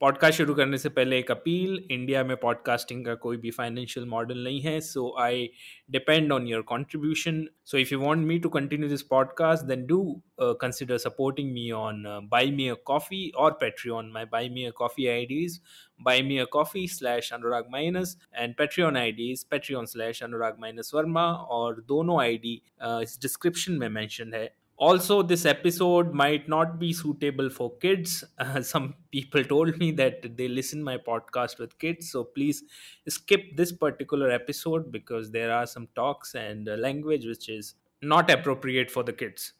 Podcast शुरू करने से पहले एक अपील इंडिया में पॉडकास्टिंग का कोई भी फाइनेंशियल मॉडल नहीं है so I depend on your contribution so if you want me to continue this podcast then do consider supporting me on buy me a coffee और Patreon my buy me a coffee IDs buy me a coffee slash Anurag minus and Patreon IDs Patreon slash Anurag minus Verma और दोनों I D uh, इस description में mention है। Also this episode might not be suitable for kids. Uh, some people told me that they listen my podcast with kids so please skip this particular episode because there are some talks and language which is not appropriate for the kids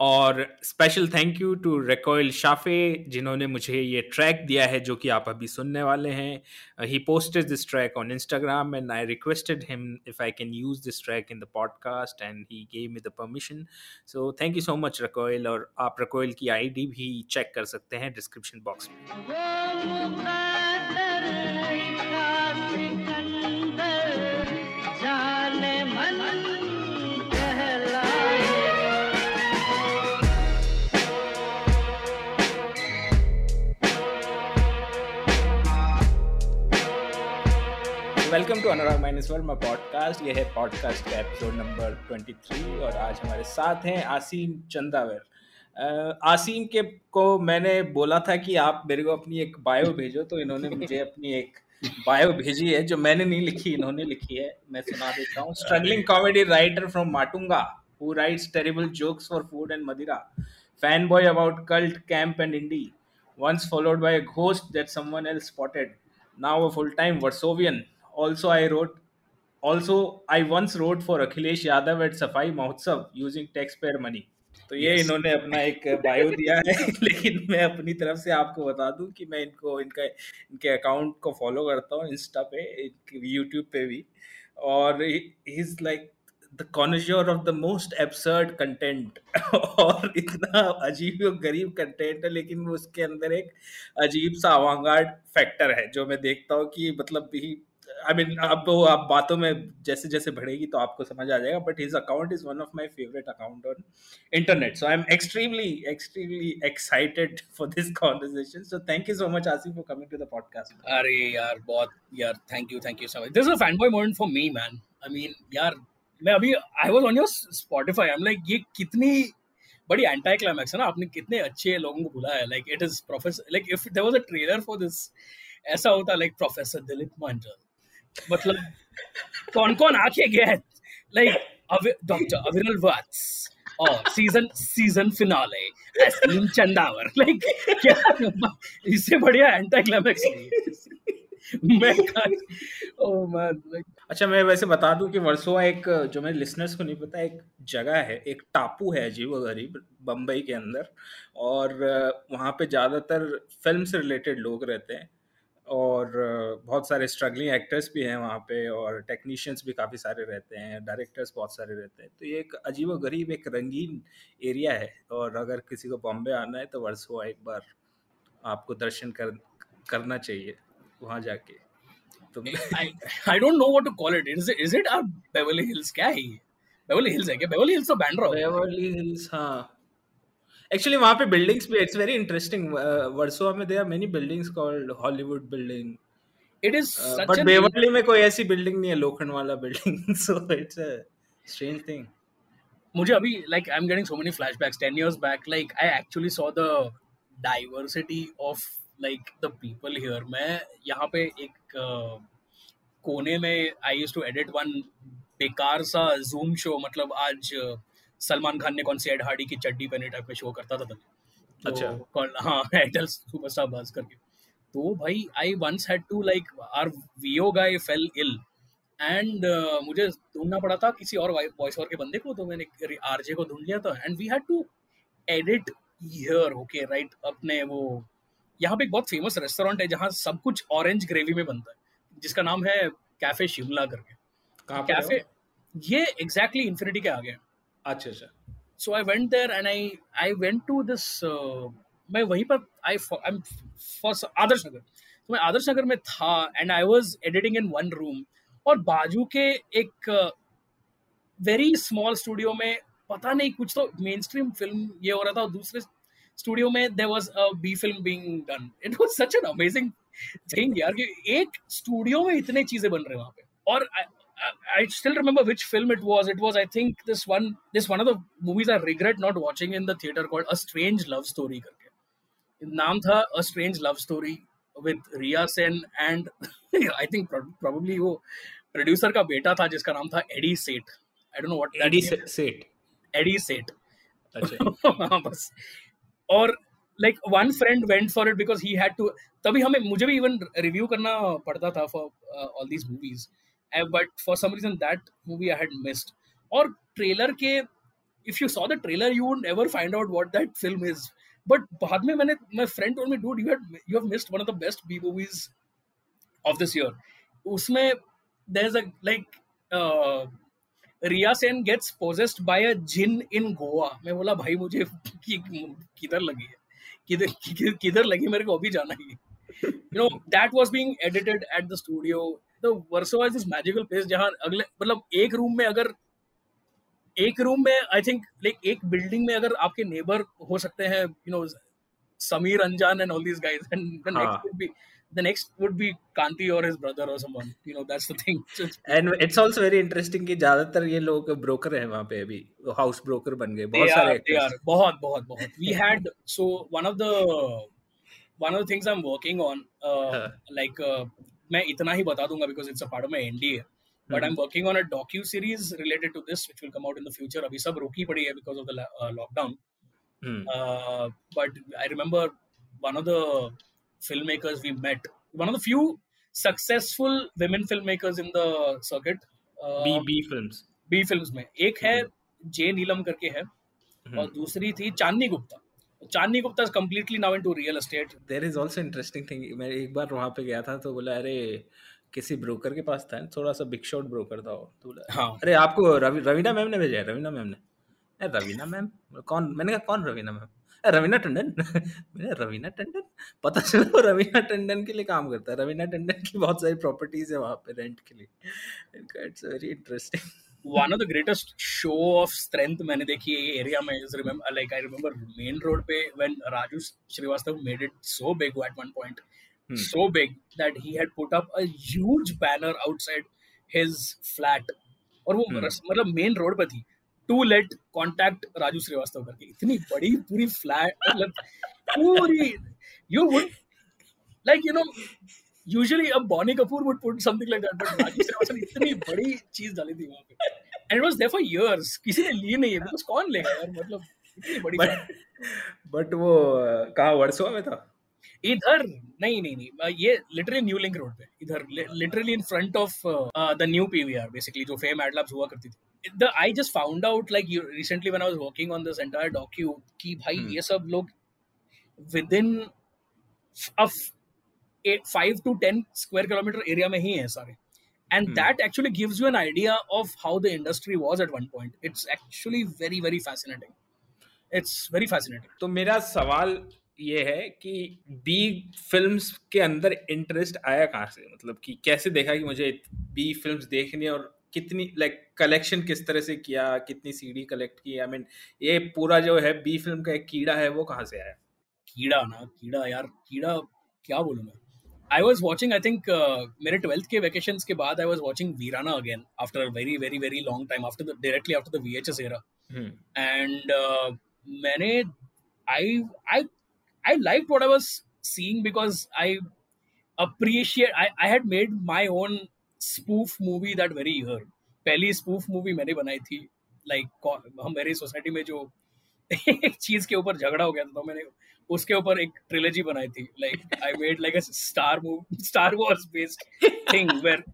और special thank you to Recoil Shafey जिन्होंने मुझे ये track दिया है, जो कि आप अभी सुनने वाले हैं। He posted this track on Instagram and I requested him if I can use this track in the podcast and he gave me the permission so thank you so much Recoil और आप Recoil की ID भी check कर सकते हैं description box में। Welcome to Anurag minus world my podcast ये है पॉडकास्ट का एपिसोड नंबर 23 और आज हमारे साथ हैं आसीम चंदावर। आसीम के को मैंने बोला था कि आप मेरे को अपनी एक बायो भेजो तो इन्होंने मुझे अपनी एक बायो भेजी है, जो मैंने नहीं लिखी, इन्होंने लिखी है। मैं सुना देता हूँ। Struggling comedy writer from Matunga who writes terrible jokes for food and madira fan boy about cult camp and indie once followed by a ghost that someone else spotted. Now a full-time Varsovian also I wrote also I once wrote for Akhilesh Yadav at Safai Mahotsav using taxpayer money. तो ये yes. इन्होंने अपना एक bio दिया है लेकिन मैं अपनी तरफ़ से आपको बता दूँ कि मैं इनको इनका इनके अकाउंट को फॉलो करता हूँ इंस्टा पे यूट्यूब पे भी और is like the conjurer of the most absurd content और इतना अजीब और गरीब कंटेंट है लेकिन उसके अंदर एक अजीब सा अवांगार्ड फैक्टर है जो मैं देखता हूँ कि मतलब ही आई मीन अब वो आप बातों में जैसे जैसे बढ़ेगी तो आपको समझ आ जाएगा but his account is one of my favourite account on internet so I am extremely extremely excited for this conversation so thank you so much Asif for coming to the podcast अरे यार, बहुत, यार thank you thank you so much this is a fan boy moment for me man I mean यार, मैं अभी I was on your Spotify I am like ये कितनी बड़ी एंटी क्लाइमैक्स है ना? आपने कितने अच्छे लोगों को बुलाया like it is professor like if there was a trailer for this ऐसा होता लाइक प्रोफेसर दिलीप मंडल मतलब कौन कौन आके गया लाइक डॉक्टर अविरल वत्स और season season finale Aseem Chandavar like क्या इससे बढ़िया एंटी क्लाइमैक्स मैं oh man, like अच्छा मैं वैसे बता दूँ कि वर्सोवा एक, जो मेरे लिसनर्स को नहीं पता, एक जगह है, एक टापू है अजीब गरीब बम्बई के अंदर और, वहाँ पे ज़्यादातर फ़िल्म से रिलेटेड लोग रहते हैं। और बहुत सारे स्ट्रगलिंग एक्टर्स भी हैं वहाँ पे और टेक्नीशियंस भी काफ़ी सारे रहते हैं डायरेक्टर्स बहुत सारे रहते हैं। तो ये एक अजीब गरीब एक रंगीन एरिया है और अगर किसी को बॉम्बे आना है तो वर्षों एक बार आपको दर्शन कर करना चाहिए वहाँ जाके। तो I don't know what to call it is is it a Beverly Hills क्या है बेवर्ली हिल्स है क्या? बेवर्ली हिल्स तो बैंड्रा बेवर्ली हिल्स हाँ। एक्चुअली वहाँ पे बिल्डिंग्स भी इट्स वेरी इंटरेस्टिंग वर्सोवा में there many buildings called Hollywood building it is but Beverly में कोई ऐसी बिल्डिंग नहीं है Lokhandwala building so it's a strange thing मुझे अभी like I am getting so many flashbacks 10 years back like I actually saw the diversity of like the people here मैं यहाँ पे एक uh, कोने में I used to edit one बेकार सा जूम शो मतलब आज uh, सलमान खान ने कौन सी एड हार्डी की चड्डी पहने टाइप में शो करता था तब तो अच्छा। हाँ सुपरस्टार करके। तो भाई I once had to like our VO guy fell ill and मुझे ढूंढना पड़ा था किसी और वॉइस ओवर के बंदे को तो मैंने आरजे को ढूंढ लिया था and we had to edit here okay right अपने वो यहाँ पे एक बहुत फ़ेमस रेस्टोरेंट है जहाँ सब कुछ ऑरेंज ग्रेवी में बनता है जिसका नाम है कैफ़े शिमला करके। कैफ़े ये एग्जैक्टली exactly इन्फिनिटी के आगे है। अच्छा अच्छा। So I went there and I I went to this मैं वहीं पर आई आई एम फॉर आदर्श नगर। तो मैं आदर्श नगर में था and I was editing in one room और बाजू के एक वेरी स्मॉल स्टूडियो में पता नहीं कुछ तो मेन स्ट्रीम फ़िल्म ये हो रहा था और दूसरे स्टूडियो में there was a B film being done it was such an amazing thing यार कि एक स्टूडियो में इतने चीज़ें बन रहे हैं वहाँ पे। और I still remember which film it was. It was, I think, this one. This one of the movies I regret not watching in the theater called A Strange Love Story. करके नाम था A Strange Love Story with Riya Sen and I think probably वो producer का बेटा था जिसका नाम था AD set I don't know what AD set AD set अच्छा बस और like one friend went for it because he had to तभी हमें मुझे भी इवन रिव्यू करना पड़ता था for all these movies but for some reason that movie I had missed और ट्रेलर के if you saw the trailer you would never find out what that film is but बाद में मैंने my friend told me dude you had you have missed one of the best B movies of this year उसमें there's a like uh, Riya Sen gets possessed by a jinn in Goa मैं बोला भाई मुझे किधर लगी है? किधर किधर लगी मेरे को अभी जाना ही. You know that was being edited at the studio the Versova is this magical place जहाँ अगले मतलब एक रूम में अगर एक रूम में आई थिंक लाइक एक बिल्डिंग में अगर आपके नेबर हो सकते हैं you know Sameer Anjaan and all these guys and the next would be the next would be Kanti or his brother or someone. You know, that's the thing. And it's also very interesting कि ज़्यादातर ये लोग broker हैं वहाँ पे अभी house broker बन गए बहुत सारे they are बहुत बहुत बहुत we had so one of the one of the things I'm working on uh, like uh, मैं इतना ही बता दूँगा because it's a part of my NDA but I'm working on a docu series related to this which will come out in the future अभी सब रुकी पड़ी है because of the uh, lockdown hmm. uh, but I remember one of the filmmakers we met. One of the few successful women filmmakers in the circuit. Uh, B B films. B films में एक है जे नीलम करके है और दूसरी थी Chandni Gupta Chandni Gupta is completely now into real estate there is also interesting thing मैं एक बार वहाँ पे गया था तो बोला अरे किसी ब्रोकर के पास था थोड़ा सा बिग शॉट ब्रोकर था वो। तो बोला हाँ। अरे आपको रवि रवीना मैम ने भेजा है रवीना मैम ने। रवीना मैम? कौन मैंने कहा कौन रवीना मैम? रवीना टंडन? मैंने रवीना टंडन? पता चला वो रवीना टंडन के लिए काम करता है रवीना टंडन की बहुत सारी प्रॉपर्टीज़ है वहाँ पे रेंट के लिए. It's very interesting one of the greatest show of strength मैंने देखी है ये एरिया में like I remember main road पे when Raju Srivastav made it so big at one point hmm. so big that he had put up a huge banner outside his flat और वो hmm. मतलब main road पे थी to let contact Raju Shrivastava करके इतनी बड़ी पूरी flat मतलब पूरी you would like you know usually अब Boney Kapoor would put something like that but Raju Shrivastava ने इतनी बड़ी चीज़ डाली थी वहाँ पे। And it was there for years किसी ने ली नहीं है बिकॉज़ कौन लेगा यार? मतलब इतनी बड़ी बट वो कहाँ वर्सोवा में था? इधर नहीं नहीं नहीं ये लिटरली न्यू लिंक रोड पे इधर literally in front of the new PVR basically जो फेम एडलैब्स हुआ करती थी। The I just found out like recently when I was working on this entire docu कि भाई hmm. ये सब लोग within five to ten square kilometre area में ही है सारे। Hmm. that actually gives you an idea of how the industry was at one point. It's actually very very fascinating. It's very fascinating. तो मेरा सवाल ये है कि बी फिल्म्स के अंदर इंटरेस्ट आया कहाँ से? मतलब कि कैसे देखा कि मुझे बी फिल्म्स देखने और कितनी लाइक like, कलेक्शन किस तरह से किया कितनी सीडी कलेक्ट की? आई मीन ये पूरा जो है बी फ़िल्म का एक कीड़ा है वो कहाँ से आया? कीड़ा ना कीड़ा यार कीड़ा क्या बोलूँ मैं? I was watching I think मेरे ट्वेल्थ के वेकेशन के बाद I was watching Veerana again after very very very long time after directly after the V H S era and मैंने I I I liked what I was seeing because I appreciate. I, I had made my own spoof movie that very year. पहली spoof movie मैंने बनाई थी like like, हम मेरी society में जो एक चीज़ के ऊपर झगड़ा हो गया था तो मैंने उसके ऊपर एक ट्रिलॉजी बनाई थी like I made like a star movie Star Wars based thing where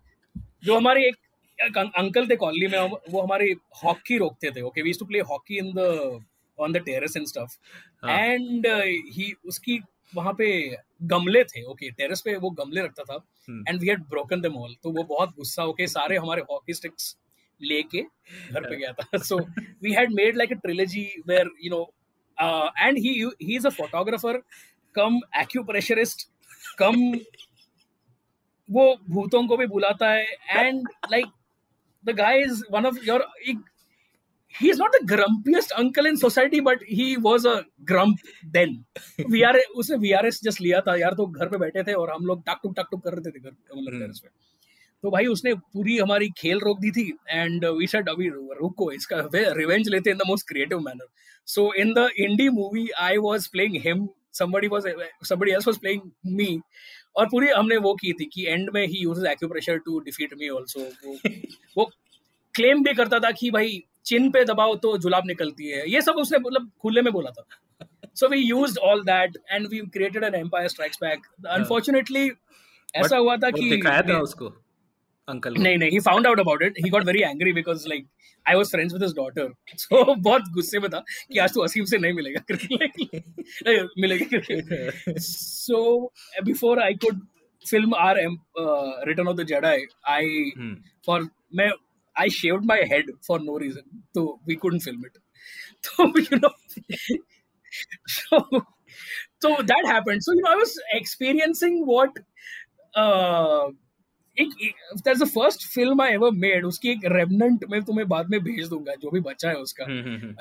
जो हमारे एक अंकल थे कॉलोनी में वो हमारी हॉकी रोकते थे okay we to play hockey in the on the terrace and stuff and he. उसकी वहाँ पे गमले थे ओके टेरेस पे वो गमले रखता था and we had broken them all तो वो बहुत गुस्सा होके सारे हमारे हॉकी स्टिक्स लेके घर पे गया था। So we had made like a trilogy where you know and he he is a photographer cum acupressurist cum वो भूतों को भी बुलाता है। And like the guy is one of your he is not the grumpiest uncle in society but he was a grump then. VRS उसने VRS just लिया था। यार तो घर पे बैठे थे और हम लोग टक टुक टक टुक कर रहे थे घर मतलब टेरेस पे। तो भाई उसने पूरी हमारी खेल रोक दी थी एंड वी सेड अभी रुको इसका रिवेंज लेते in the most creative manner so in the indie movie I was playing him somebody was somebody else was playing me और पूरी हमने वो की थी कि एंड में he uses acupressure to defeat me also वो वो क्लेम भी करता था कि भाई चिन पे दबाओ तो जुलाब निकलती है। ये सब उसने मतलब खुले में बोला था। So we used all that and we created an Empire Strikes Back unfortunately ऐसा हुआ था कि दिखाया था उसको। अंकल नहीं नहीं he found out about it he got very angry because like I was friends with his daughter so बहुत गुस्से में था कि आज तो असीम से नहीं मिलेगा क्रिकेट मिलेगा so before I could film our Return of the Jedi I for मैं I shaved my head for no reason, so we couldn't film it. So you know, so so that happened. So you know, I was experiencing what uh, there's the first film I ever made. उसकी एक remnant मैं तुम्हें बाद में भेज दूँगा जो भी बचा है उसका.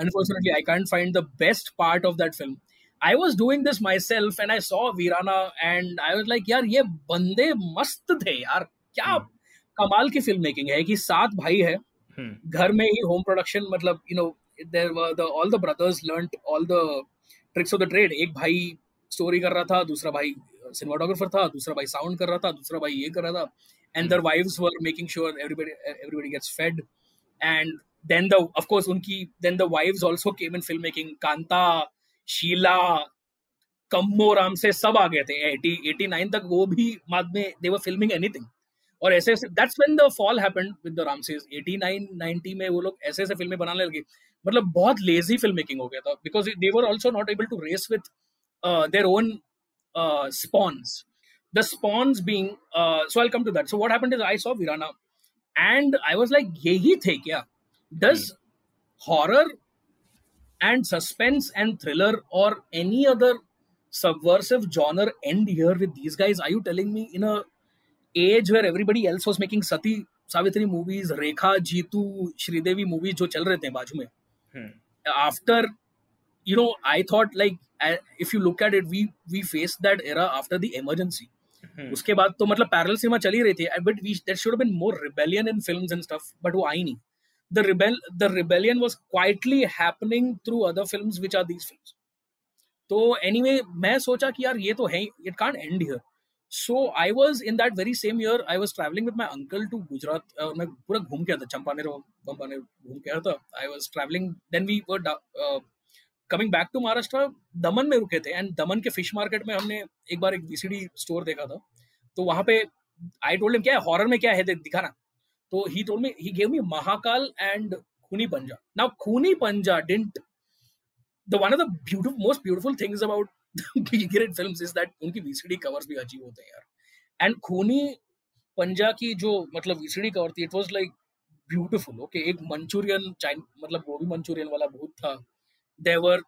Unfortunately, I can't find the best part of that film. I was doing this myself and I saw Virana and I was like यार ये बंदे मस्त थे यार क्या कमाल की फ़िल्म मेकिंग है कि सात भाई है घर में ही होम प्रोडक्शन मतलब you know there were the all the brothers learned all the tricks of the trade एक भाई स्टोरी कर रहा था दूसरा भाई सिनेमाटोग्राफर था दूसरा भाई साउंड कर रहा था दूसरा भाई ये कर रहा था and their wives were making sure everybody everybody gets fed. And then the of course unki then the wives also came in filmmaking. Kanta sheila कम्मो राम से सब आ गए थे। 80 89 तक वो भी बाद में दे वर फिल्मिंग एनीथिंग और ऐसे ऐसे that's when the fall happened with the Ramsays 89 90 में वो लोग ऐसे ऐसे फ़िल्में बनाने लगे। मतलब बहुत लेजी फ़िल्म मेकिंग हो गया था। Because they were also not able to race with their own spawns the spawns being uh, so i'll come to that. So what happened is i saw virana and i was like yehi the kya does mm. horror and suspense and thriller or any other subversive genre end here with these guys? Are you telling me in a age where everybody else was making sati savitri movies rekha jeetu shridevi movies jo chal rahe the baaju mein? Hmm. after you know i thought like if you look at it we we faced that era after the emergency उसके बाद तो मतलब parallel cinema चली रही थी but we there should been more rebellion in films and stuff but वो आई नहीं। The rebel the rebellion was quietly happening through other films which are these films तो एनीवे मैं सोचा कि यार ये तो है it can't end here so I was in that very same year I was travelling with my uncle to Gujarat मैं पूरा घूम के आया था, चंपानेर वंपानेर घूम के आया था। I was travelling then we were coming back to Maharashtra Daman में रुके थे एंड दमन के फ़िश मार्केट में हमने एक बार एक वीसीडी स्टोर देखा था। तो वहाँ पे आई टोल्ड क्या है? हॉरर में क्या है? दिखाना। तो he told me he gave me Mahakaal and Khooni Panja now Khooni Panja didn't the one of the beautiful most beautiful things about great films is that उनकी वीसीडी कवर्स भी अजीब होते हैं यार। एंड खूनी पंजा की जो मतलब वीसीडी कवर थी it was like beautiful okay एक मंचूरियन मतलब वो भी मंचूरियन वाला भूत था। There were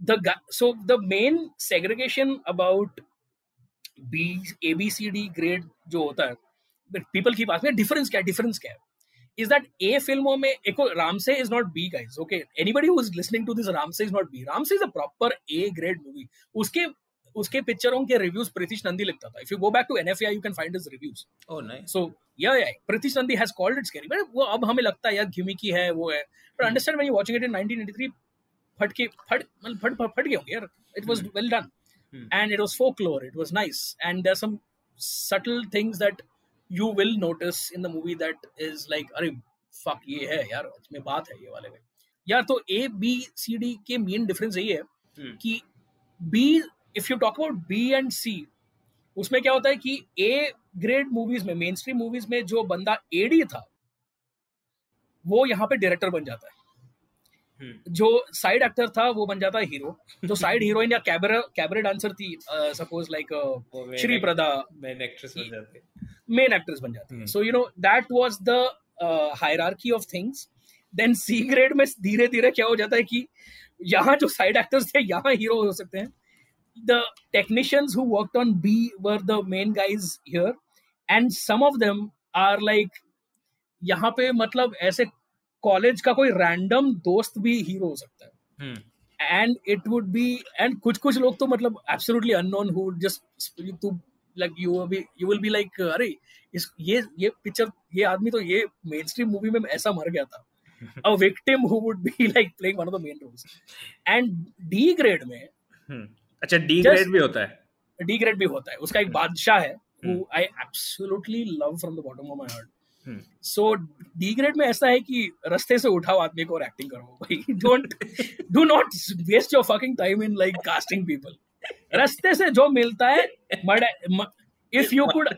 the so the main segregation about B A B C D grade जो होता है but people keep asking difference क्या difference क्या is that A फ़िल्मों में एक Ramsey is not B guys okay anybody who is listening to this Ramsey is not B Ramsey is a proper A grade movie उसके उसके पिक्चरों के reviews Pritish Nandy लिखता था if you go back to NFAI you can find his reviews oh nice so yeah yeah Pritish Nandy has called it scary but वो अब हमें लगता है यार घिमिकी है वो है। But understand when you watching it in 1983 फट के फट फट फट गए होंगे यार। It was well done and it was folklore. It was nice. And there's some subtle things that you will notice in the movie that is like अरे fuck ये है यार इसमें बात है ये वाले में. यार तो ए बी सी डी के मेन डिफरेंस यही है hmm. कि B if you talk about B and C उसमें क्या होता है कि ए ग्रेड मूवीज़ में मेन स्ट्रीम मूवीज़ में जो बंदा एडी था वो यहाँ पे डायरेक्टर बन जाता है। हम्म। जो साइड एक्टर था वो बन जाता है हीरो जो साइड हीरोइन या कैबरे कैबरे डांसर थी suppose like Shri Prada main actress बन जाती मेन एक्ट्रेस बन जाती so you know that was the hierarchy of things then C grade में धीरे धीरे क्या हो जाता है कि यहाँ जो साइड एक्टर्स थे यहाँ हीरो हो सकते हैं। The technicians who worked on B were the main guys here and some of them are like यहाँ पे मतलब ऐसे कॉलेज का कोई रैंडम दोस्त भी हीरो हो सकता है। And it would be and कुछ कुछ लोग तो मतलब absolutely unknown who just to like you be you will be like अरे इस ये ये पिक्चर ये आदमी तो ये मेन स्ट्रीम मूवी में ऐसा मर गया था। A victim who would be like playing one of the main roles and D grade में हम्म। अच्छा डी ग्रेड भी होता है। डी ग्रेड भी होता है। उसका एक बादशाह है who hmm. I absolutely love from the bottom of my heart hmm. So D grade में ऐसा है कि रस्ते से उठाओ आदमी को और एक्टिंग करो भाई। Don't do not waste your fucking time in like casting people रास्ते से जो मिलता है इफ़ यू कुड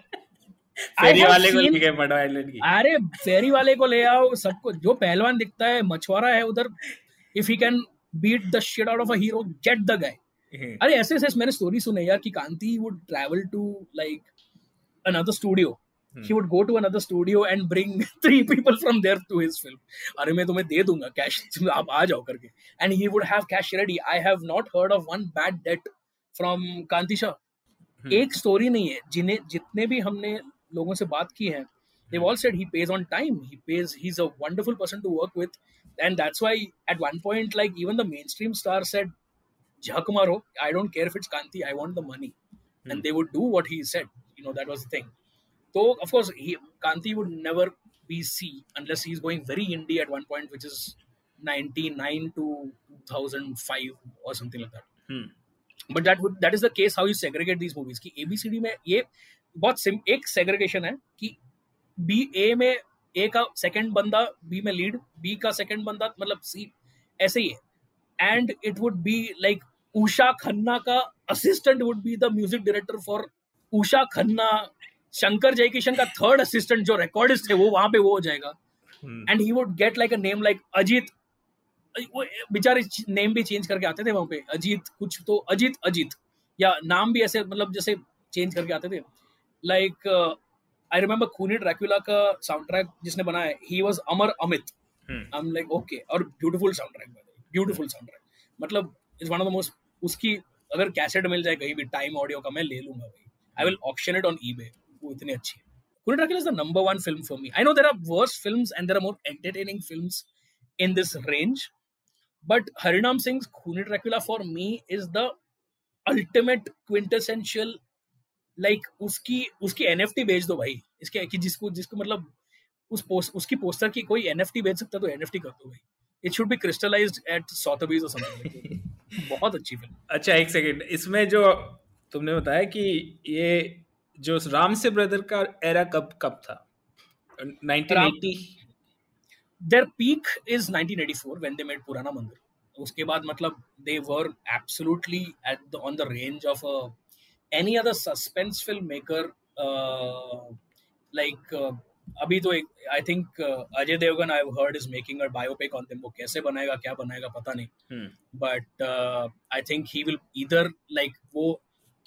फेरी वाले को लेके मडो आइलैंड की। अरे फेरी वाले को ले आओ सबको जो पहलवान दिखता है मछुआरा है उधर if he can beat the shit out of a hero get the guy hmm, अरे ऐसे ऐसे मैंने स्टोरी सुने यार कि Kanti would travel to like another studio Hmm. he would go to another studio and bring three people from there to his film अरे मैं तुम्हें दे दूँगा कैश आप आ जाओ करके and he would have cash ready I have not heard of one bad debt from कांति शाह हम्म, एक story नहीं है जिन्हें जितने भी हमने लोगों से बात की है they've all said he pays on time he pays he's a wonderful person to work with and that's why at one point like even the mainstream star said jhak maro i don't care if it's kanti i want the money Hmm. and they would do what he said you know that was the thing so of course he, kanti would never be c unless he's going very indie at one point which is 99 to 2005 or something like that hmm, but that would that is the case how you segregate these movies की ABCD में ये बहुत सिम एक segregation है कि B A में A का सेकंड बंदा बी में लीड बी का सेकंड बंदा मतलब सी ऐसे ही है and it would be like Usha Khanna का assistant would be the music director for Usha Khanna. Shankar Jaikishan का थर्ड असिस्टेंट जो रिकॉर्डिस्ट है वो वहाँ पे वो हो जाएगा। And he would get like a name like Ajit. वो बेचारे नेम भी चेंज करके आते थे वहाँ पे अजीत कुछ तो अजीत अजीत। या नाम भी ऐसे मतलब जैसे चेंज करके आते थे। Like I remember Khooni Dracula का साउंड ट्रैक जिसने बनाया he was Amar Amit I am like okay और beautiful soundtrack beautiful soundtrack मतलब is one of the most उसकी अगर कैसेट मिल जाए कहीं भी टाइम ऑडियो का मैं ले लूँगा भाई। I will option it on ई वो इतनी अच्छी है। कुलट Raquel is the number one film for me I know there are worst film and there are more entertaining film in this range but Harinam Singh Kulat राकेला for me is the ultimate quintessential like उसकी उसकी N भेज दो भाई। इसके, कि जिसको जिसको मतलब उस पोस्ट उसकी पोस्टर की कोई एन भेज सकता तो एन कर दो भाई। It should be crystallize at सॉथ बीज और समथिंग बहुत अच्छी फ़िल्म अच्छा एक सेकंड इसमें जो तुमने बताया कि ये जो राम से ब्रदर का एरा कब कब था 1980 their peak is 1984 when they made Purana Mandir. उसके बाद मतलब they were absolutely at the on the range of a any other suspense filmmaker uh, like uh, अभी तो एक I think Ajay Devgn I heard is making a biopic on them वो कैसे बनाएगा क्या बनाएगा पता नहीं. But I think he will either like वो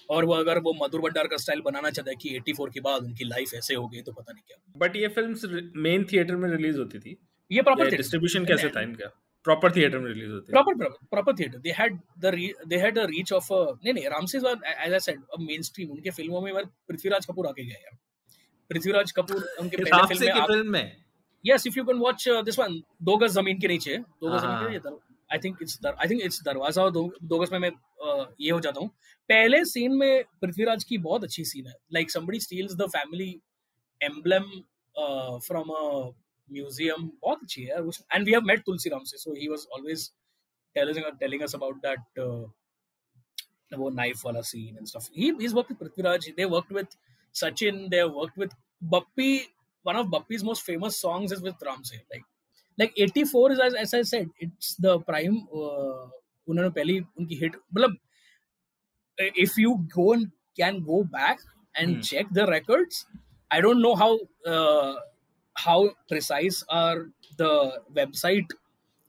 और वो अगर वो मधुर भंडार का स्टाइल बनाना चाहता है कि 84 के बाद उनकी लाइफ ऐसे हो गई तो पता नहीं क्या. बट ये फिल्म्स मेन थिएटर में रिलीज़ होती थी. ये प्रॉपर डिस्ट्रीब्यूशन कैसे था इनका? प्रॉपर थिएटर में रिलीज़ होती थी. Proper proper proper theater. They had the re, they had a reach of a नहीं नहीं Ramsays was as I said a mainstream. उनके फ़िल्मों में पृथ्वीराज कपूर आके गए यार पृथ्वीराज कपूर उनके पहले फ़िल्म में फ़िल्म में? Yes if you can watch this one Do Gaz Zameen के नीचे। दो Gaz Zameen Ke Neeche I think it's I think it's Darwaza और दो गज में मैं uh, ये हो जाता हूँ। पहले सीन में पृथ्वीराज की बहुत अच्छी सीन है। Like somebody steals the family emblem from a museum बहुत अच्छी है and we have met Tulsiram से so he was always telling telling us about that वो नाइफ वाला scene and stuff he is work with Prithviraj they work with Sachin they worked with Bappi one of Bappi's most famous songs is with Ramse like like 84 is as, as I said it's the prime uh, उन्होंने पहली उनकी hit मतलब if you go and can go back and Hmm. check the records I don't know how uh, how precise are the website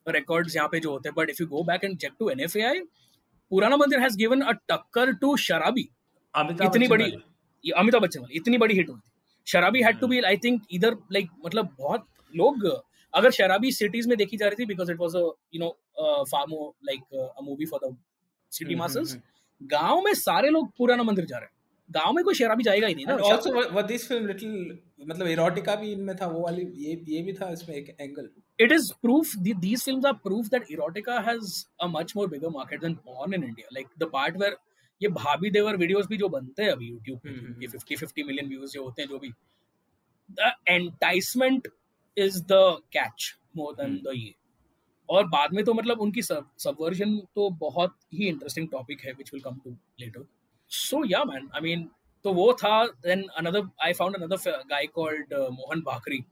records यहाँ पे जो होते हैं but if you go back and check to NFAI पुराना मंदिर has given a टक्कर to शराबी अमिताभ इतनी बच्चन बड़ी वाली। ये अमिताभ बच्चन वाली इतनी बड़ी हिट हुई थी। Sharabi had to be I think either like मतलब बहुत लोग अगर शराबी सिटीज़ में देखी जा रही थी because it was a you know फार्मो like a movie for the city masses गाँव में सारे लोग पुराना मंदिर जा रहे हैं। गाँव में कोई शराबी जाएगा ही नहीं ना। Also what this film little मतलब इरोटिका भी इनमें था वो वाली ये ये भी था इसमें एक angle it is the, these films are proof that erotica has a much more bigger market than porn in india. Like the part where ये भाभी देवर वीडियोस भी जो बनते हैं अभी यूट्यूब पे ये 50 50 मिलियन व्यूज़ जो होते हैं जो भी the enticement is the catch more than the ये। और बाद में तो मतलब उनकी सबवर्जन तो बहुत ही इंटरेस्टिंग टॉपिक है which will come to later so yeah man I mean तो वो था then another I found another guy called Mohan Bhakri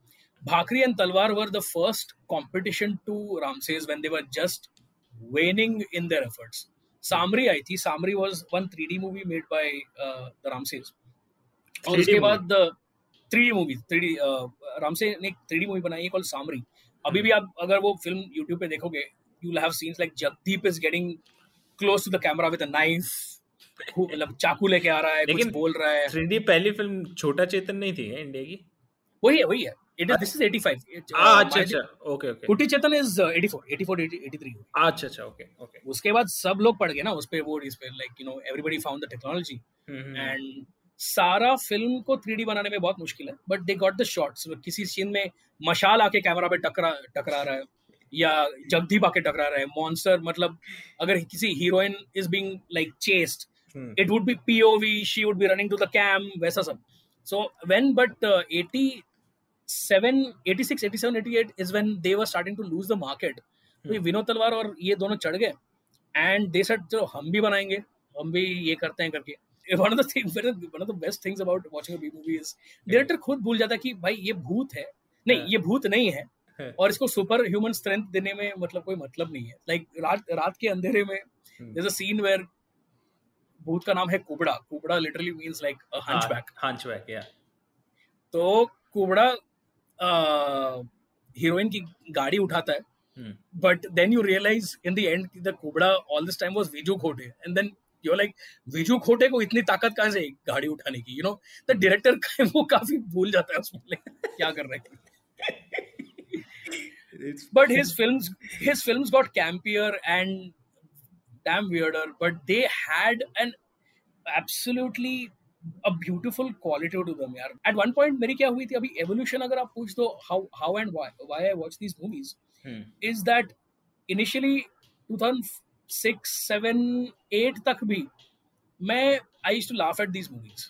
Bhakri and Talwar were the first competition to Ramsays when they were just waning in their efforts. Saamri आई थी। Saamri was one 3D movie made by the Ramsays और उसके बाद three D movie three D Ramsay ने एक three D movie बनाई है call सामरी अभी भी आप अगर वो फ़िल्म यूट्यूब पे देखोगे you have scenes like Jagdeep is getting close to the camera with a knife मतलब चाकू लेके आ रहा है कुछ बोल रहा है। 3D पहली फ़िल्म छोटा चेतन नहीं थी इंडिया की? वही है वही है। इट इज़ दिस इज़ 85 हाँ अच्छा अच्छा ओके ओके कुटी चेतन इज़ 84 84 83 अच्छा अच्छा ओके ओके उसके बाद सब लोग पढ़ गए ना उस पे वो इस पे like you know everybody found the technology and सारा फ़िल्म को थ्री बनाने में बहुत मुश्किल है but they got the shots किसी सीन में मशाल आके कैमरा पे टकरा टकरा रहा है या जगदीप आके टकरा रहा है मॉन्स्टर मतलब अगर किसी heroine is being like chased it would be POV she would be running to the cam वैसा सब. So when but 87 86 87 88 is when they were starting to lose the market तो ये विनोद तलवार और ये दोनों चढ़ गए। एंड दे सेड चलो हम भी बनाएँगे। हम भी ये करते हैं करके. One of the things one of the best things about watching a B movie is director खुद भूल जाता है कि भाई ये भूत है। नहीं हाँ। ये भूत नहीं है। हाँ। और इसको सुपर ह्यूमन स्ट्रेंथ देने में मतलब कोई मतलब नहीं है। लाइक like, रात रात के अंधेरे में अ सीन वेयर भूत का नाम है कुबड़ा। कुबड़ा literally means like a hunchback hunchback या तो कुबड़ा हीरोइन की गाड़ी उठाता है but then you realise in the end the कुबड़ा all this time was Viju Khote and then you like Viju Khote को इतनी ताकत कहाँ से गाड़ी उठाने की यू नो द डायरेक्टर वो काफ़ी भूल जाता है उसमें क्या कर रहे हैं but his films his films got campier and damn weirder but they had an absolutely a beautiful quality to them यार at one point मेरी क्या हुई थी? अभी evolution अगर आप पूछ दो how how and why why I watch these movies hmm. is that initially 2000 six seven eight तक भी मैं I use to laugh at these movies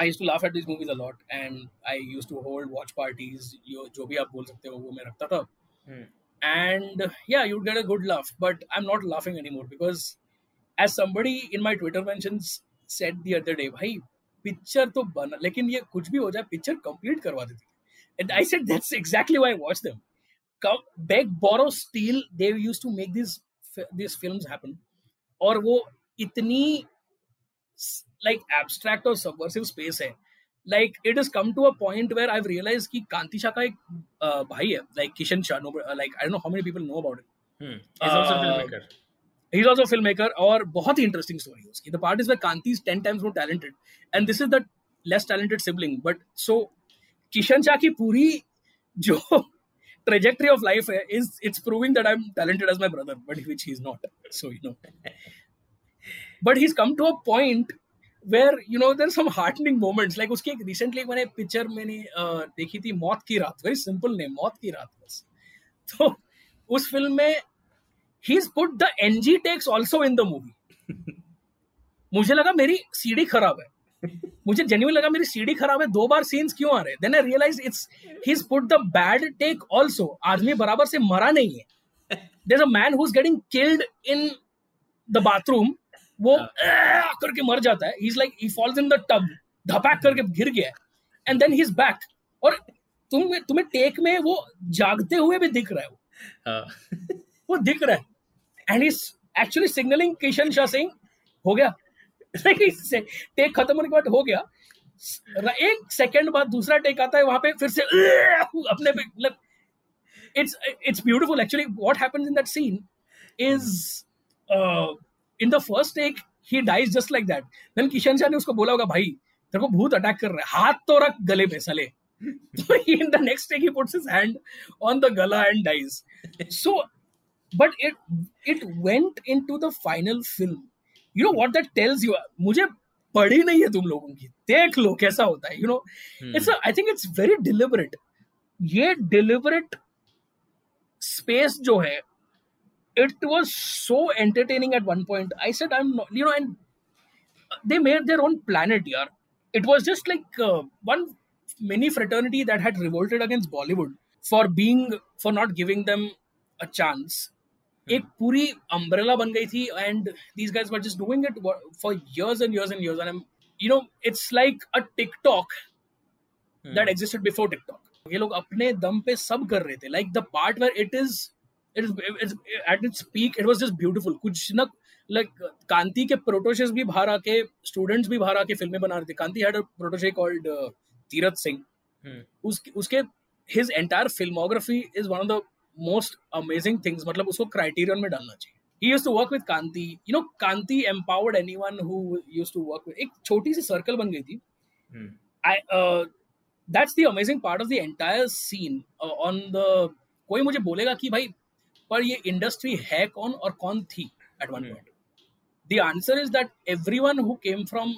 I use to laugh at these movies a lot and I use to hold watch parties जो भी आप बोल सकते हो वो मैं रखता था. And yeah you get a good laugh but I am not laughing any more because as somebody in my Twitter mention said the other day भाई पिक्चर तो बना लेकिन ये कुछ भी हो जाए पिक्चर कंप्लीट करवा देती and I said that's exactly why I watch them beg borrow steal they use to make this this film happen और वो इतनी लाइक एब्स्ट्रैक्ट और सबवर्सिव स्पेस है। Like it is come to a point where I realise की कांति शाह का एक भाई है like Kishan Shah like I dot know how many people know about it he's also a filmmaker और बहुत ही interesting story है उसकी the part is where Kanti is 10 times more talented and this is the less talented sibling but so Kishan Shah की पूरी जो trajectory of life is it's proving that I'm talented as my brother, but which he's not. So you know, but he's come to a point where you know there's some heartening moments. Like उसकी एक recently मैंने picture मैंने uh, देखी थी मौत की रात. Very simple name, मौत की रात बस. तो उस फ़िल्म में he's put the NG takes also in the movie. मुझे लगा मेरी सीडी खराब है। मुझे जेन्युइन लगा मेरी सीडी खराब है। दो बार सीन्स क्यों आ रहे then I realise it's he put the bad take also आदमी बराबर से मरा नहीं है। There a man who is getting killed in the bathroom वो हाँ। करके मर जाता है। Is like he falls in the tub धपाक करके गिर गया and then he is back और तुम तुम्हें टेक में वो जागते हुए भी दिख रहा है वो। हाँ। वो दिख रहा है। And is actually signalling Kishan Shah Singh हो गया। टेक खत्म होने के बाद हो गया। एक सेकंड बाद दूसरा टेक आता है, वहाँ पे फिर से, अपने पे मतलब it's it's beautiful actually what happens in that scene is in the first take he dies just like that then Kishan Shah ने उसको बोला होगा, भाई, तेरे को भूत अटैक कर रहा है। हाथ तो रख गले पे, सले। so in the next take, he puts his hand on the gala and dies. So but it it went into the final film you know what that tells you मुझे पड़ी नहीं है तुम लोगों की देख लो कैसा होता है you know it's I think it's very deliberate ये डिलिबरेट स्पेस जो है it was so entertaining at one point I said I am you know and they made their own planet yeah it was just like uh, one mini fraternity that had revolted against bollywood for being for not giving them a chance एक पूरी umbrella बन गई थी and these guys were just doing it for years and years and years and you know it's like a TikTok that existed before TikTok ये लोग अपने दम पे सब कर रहे थे। Like the part where it is it is at its peak it was just beautiful कुछ ना लाइक कांति के प्रोटोशेस भी बाहर आके स्टूडेंट्स भी बाहर आके फ़िल्में बना रहे थे। Kanti had protege called Tirath Singh उसके उसके his entire filmography is one of the most amazing things मतलब उसको क्राइटेरियन में डालना चाहिए he used to work with Kanti. You know, Kanti empowered anyone who used to work with. एक छोटी सी सर्कल बन गई थी. Hmm. I uh, that's the amazing part of the entire scene uh, on the कोई मुझे बोलेगा कि भाई पर ये इंडस्ट्री है कौन और कौन थी at one point the answer is that everyone who came from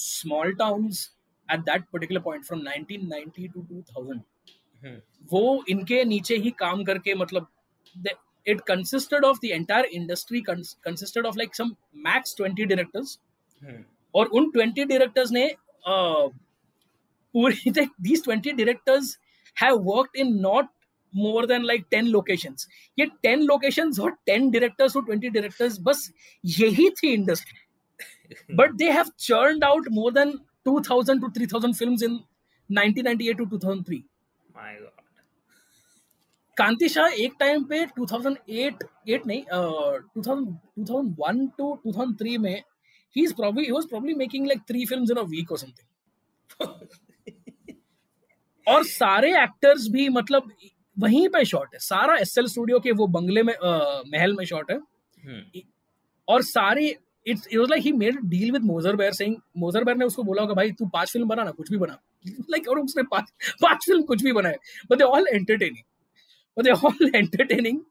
small towns at that particular point from 1990 to 2000 hmm. वो इनके नीचे ही काम करके मतलब it consisted of the entire industry cons- consisted of like some max 20 directors hmm. और उन 20 directors ने uh, पूरी these 20 directors have worked in not more than like 10 locations ये 10 locations और 10 directors और 20 directors बस यही थी industry but they have churned out more than 2000 to 3000 films in 1998 to 2003 my god Kanti Shah एक time पे 2008 8 नहीं uh, 2000 टू 2003 में ही is probably he was like three films in week और समथिंग और सारे एक्टर्स भी मतलब वहीं पे शॉट है। सारा एसएल स्टूडियो के वो बंगले में uh, महल में शॉट है। हम्म। और सारी it's it was like he made deal with Moser Baer saying Moser Baer ने उसको बोला होगा भाई तू पाँच फ़िल्म बना ना कुछ भी बना। लाइक like, और उसने पाँच पाँच फ़िल्म कुछ भी बनाए। But they all entertaining but they all entertaining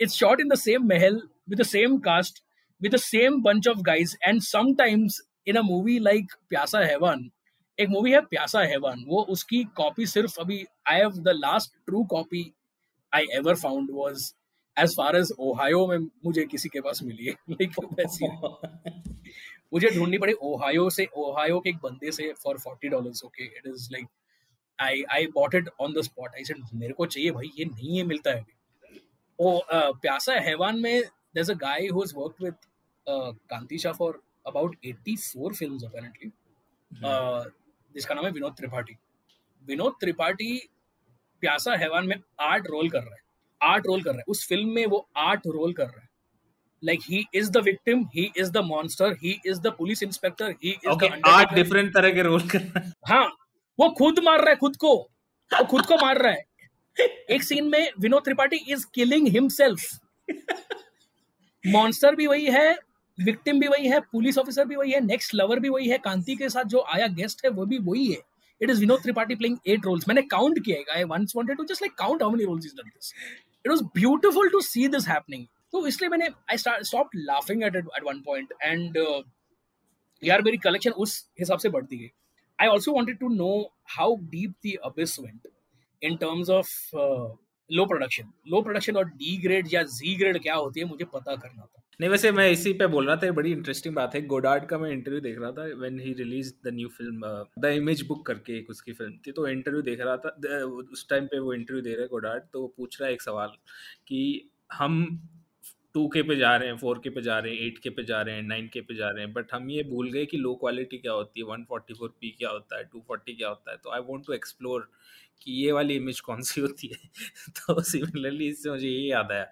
it's shot in the same Mahal with the same cast with the same bunch of guys and sometimes in a movie like Pyasa Haiwan एक movie है प्यासा haven वो उसकी copy सिर्फ़ अभी I have the last true copy I ever found was as far as Ohio में मुझे किसी के पास मिली है। लाइक वैसी मुझे ढूंढनी पड़ी ओहायो से ओहायो के एक बंदे से for forty dollar okay it is like I I bought it on the spot I said मेरे को चाहिए भाई ये नहीं है मिलता है अभी। ओ uh, प्यासा हैवान में there's a guy who's worked with uh, Kanti Shah for about 84 films apparently. Mm-hmm. Uh, जिसका नाम है विनोद त्रिपाठी। विनोद त्रिपाठी प्यासा हैवान में आठ रोल कर रहा है। आठ रोल कर रहा है। उस फ़िल्म में वो आठ रोल कर रहा है। Like he is the victim he is the monster he is the police inspector he is okay, आठ डिफरेंट तरह के रोल कर रहा है। हाँ वो खुद मार रहा है खुद को। वो खुद को मार रहा है। एक सीन में Vinod Tripathi is killing himself monster भी वही है विक्टिम भी वही है पुलिस ऑफिसर भी वही है नेक्स्ट लवर भी वही है कांति के साथ जो आया गेस्ट है वो भी वही है। It is Vinod Tripathi playing eight roles मैंने काउंट किया I once wanted to just like count how many roles is done this it was beautiful to see this happening तो इसलिए मैंने I stop laughing at at one point and यार मेरी collection उस हिसाब से बढ़ती गई। I also wanted to know how deep the abyss went in terms of low production low production और डी ग्रेड या जी ग्रेड क्या होती है, मुझे पता करना था। नहीं, वैसे मैं इसी पे बोल रहा था बड़ी इंटरेस्टिंग बात है। गोडार्ड का मैं इंटरव्यू देख रहा था when he release the new film the image book करके एक उसकी फ़िल्म थी। तो इंटरव्यू देख रहा था उस टाइम पे वो इंटरव्यू दे रहे हैं गोडार्ड तो वो पूछ रहा है एक सवाल कि हम टू के पे जा रहे हैं फोर के पे जा रहे हैं एट के पे जा रहे हैं नाइन के पे जा रहे हैं बट हम ये भूल गए कि लो क्वालिटी क्या होती है वन फोर्टी फोर पी क्या होता है टू फोर्टी क्या होता है। तो आई वॉन्ट टू एक्सप्लोर कि ये वाली इमेज कौन सी होती है? तो सिमिलरली इससे मुझे ये याद आया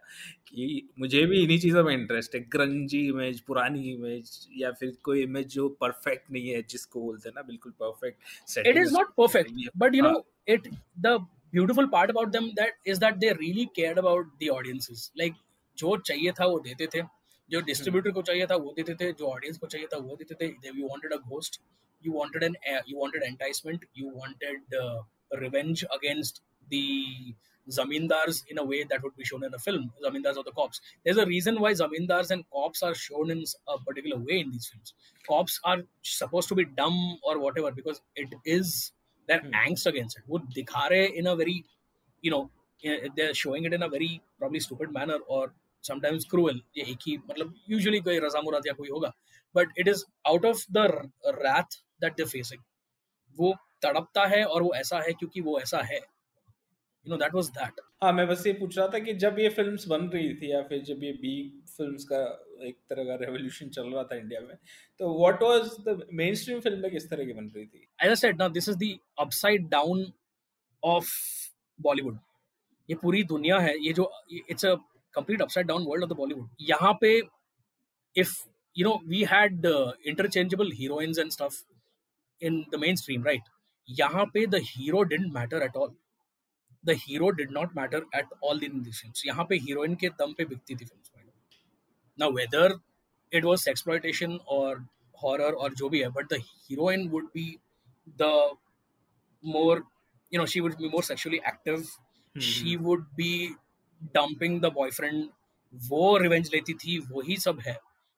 कि मुझे भी इन्हीं चीज़ों में इंटरेस्ट है। ग्रंजी इमेज पुरानी इमेज या फिर कोई इमेज जो परफेक्ट नहीं है जिसको बोलते हैं ना बिल्कुल perfect it is not perfect but you know it the beautiful part about them that is that they really cared about the audiences like जो चाहिए था वो देते थे। जो डिस्ट्रीब्यूटर को चाहिए था वो देते थे। जो ऑडियंस को चाहिए था वो देते थे। You wanted a ghost an uh, you wanted enticement you wanted uh, revenge against the zamindars in a way that would be shown in a film zamindars or the cops there's a reason why zamindars and cops are shown in a particular way in these films cops are supposed to be dumb or whatever because it is their Hmm. angst against it वो दिखा रहे in a very you know eh, they're showing it in a very probably stupid manner or sometimes cruel ये एक ही मतलब usually कोई रजा मुराद या कोई होगा but it is out of the wrath that they're facing वो तड़पता है और वो ऐसा है क्योंकि वो ऐसा है। You know that was that हाँ मैं बस ये पूछ रहा था कि जब ये फिल्म्स बन रही थी या फिर जब ये बी फिल्म्स का एक तरह का रेवोल्यूशन चल रहा था इंडिया में तो what was the mainstream film में किस तरह की बन रही थी? As I said now this is the upside down of Bollywood ये पूरी दुनिया है ये जो it's a complete upside down world of the Bollywood यहाँ पे if you know we had interchangeable heroines and stuff in the main right यहाँ पे the hero didn't matter at all the hero did not matter at all in these films यहाँ पे heroine के दम पे बिकती थी films now whether it was exploitation or horror or जो भी है but the heroine would be the more you know she would be more sexually active she would be dumping the boyfriend वो revenge लेती थी वही सब है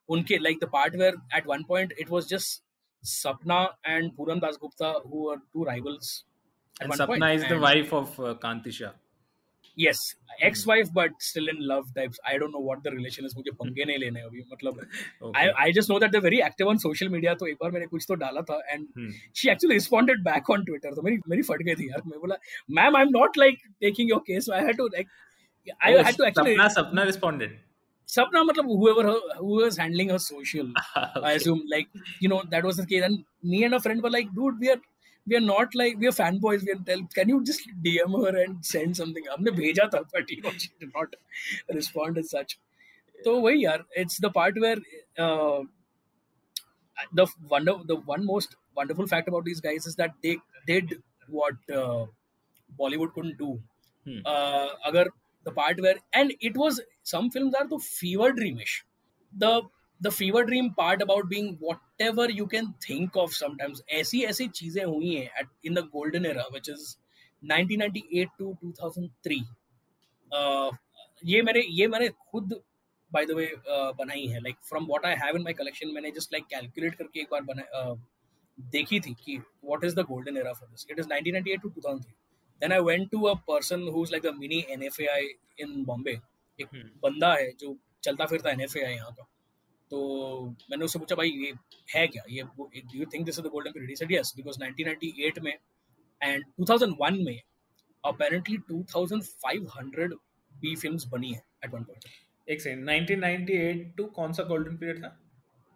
उनके like the part where at one point it was just Sapna and Puran Das Gupta who were two rivals at And one Sapna point. is the And- wife of uh, Kantisha. yes ex-wife but still in love types i don't know what the relation is मुझे पंगे नहीं लेने अभी मतलब Okay. I, I just know that they're very active on social media तो एक बार मैंने कुछ तो डाला था and Hmm. she actually responded back on Twitter तो मेरी मेरी फट गई थी यार मैं बोला ma'am I'm not like taking your case I had to like I Oh, had to actually Sapna, Sapna responded. सबना मतलब whoever her, who was handling her social I Okay. assume like you know that was the case and me and a friend were like dude we are we are not like we are fanboys we are tell can you just DM her and send something हमने भेजा था but you know she did not respond as such तो वही यार it's the part where uh, the wonder the one most wonderful fact about these guys is that they did what uh, Bollywood couldn't do Hmm. uh, अगर the part where and it was some films are the fever dreamish the the fever dream part about being whatever you can think of sometimes ऐसी ऐसी चीज़ें हुई हैं at, in the golden era which is 1998 to 2003 uh, ये मैंने ये मैंने खुद by the way uh, बनाई है like from what I have in my collection मैंने just like calculate करके एक बार बना uh, देखी थी कि what is the golden era for this it is 1998 to 2003 then I went to a person who's like a mini NFAI in Bombay एक Hmm. बंदा है जो चलता फिरता NFAI यहाँ का। तो मैंने उससे पूछा भाई ये है क्या? ये do you think this is the golden period said yes because 1998 में एंड 2001 में अपेरेंटली 2500 बी फिल्म्स बनी है एट वन पॉइंट एक सेकंड 1998 टू कौन सा गोल्डन पीरियड था?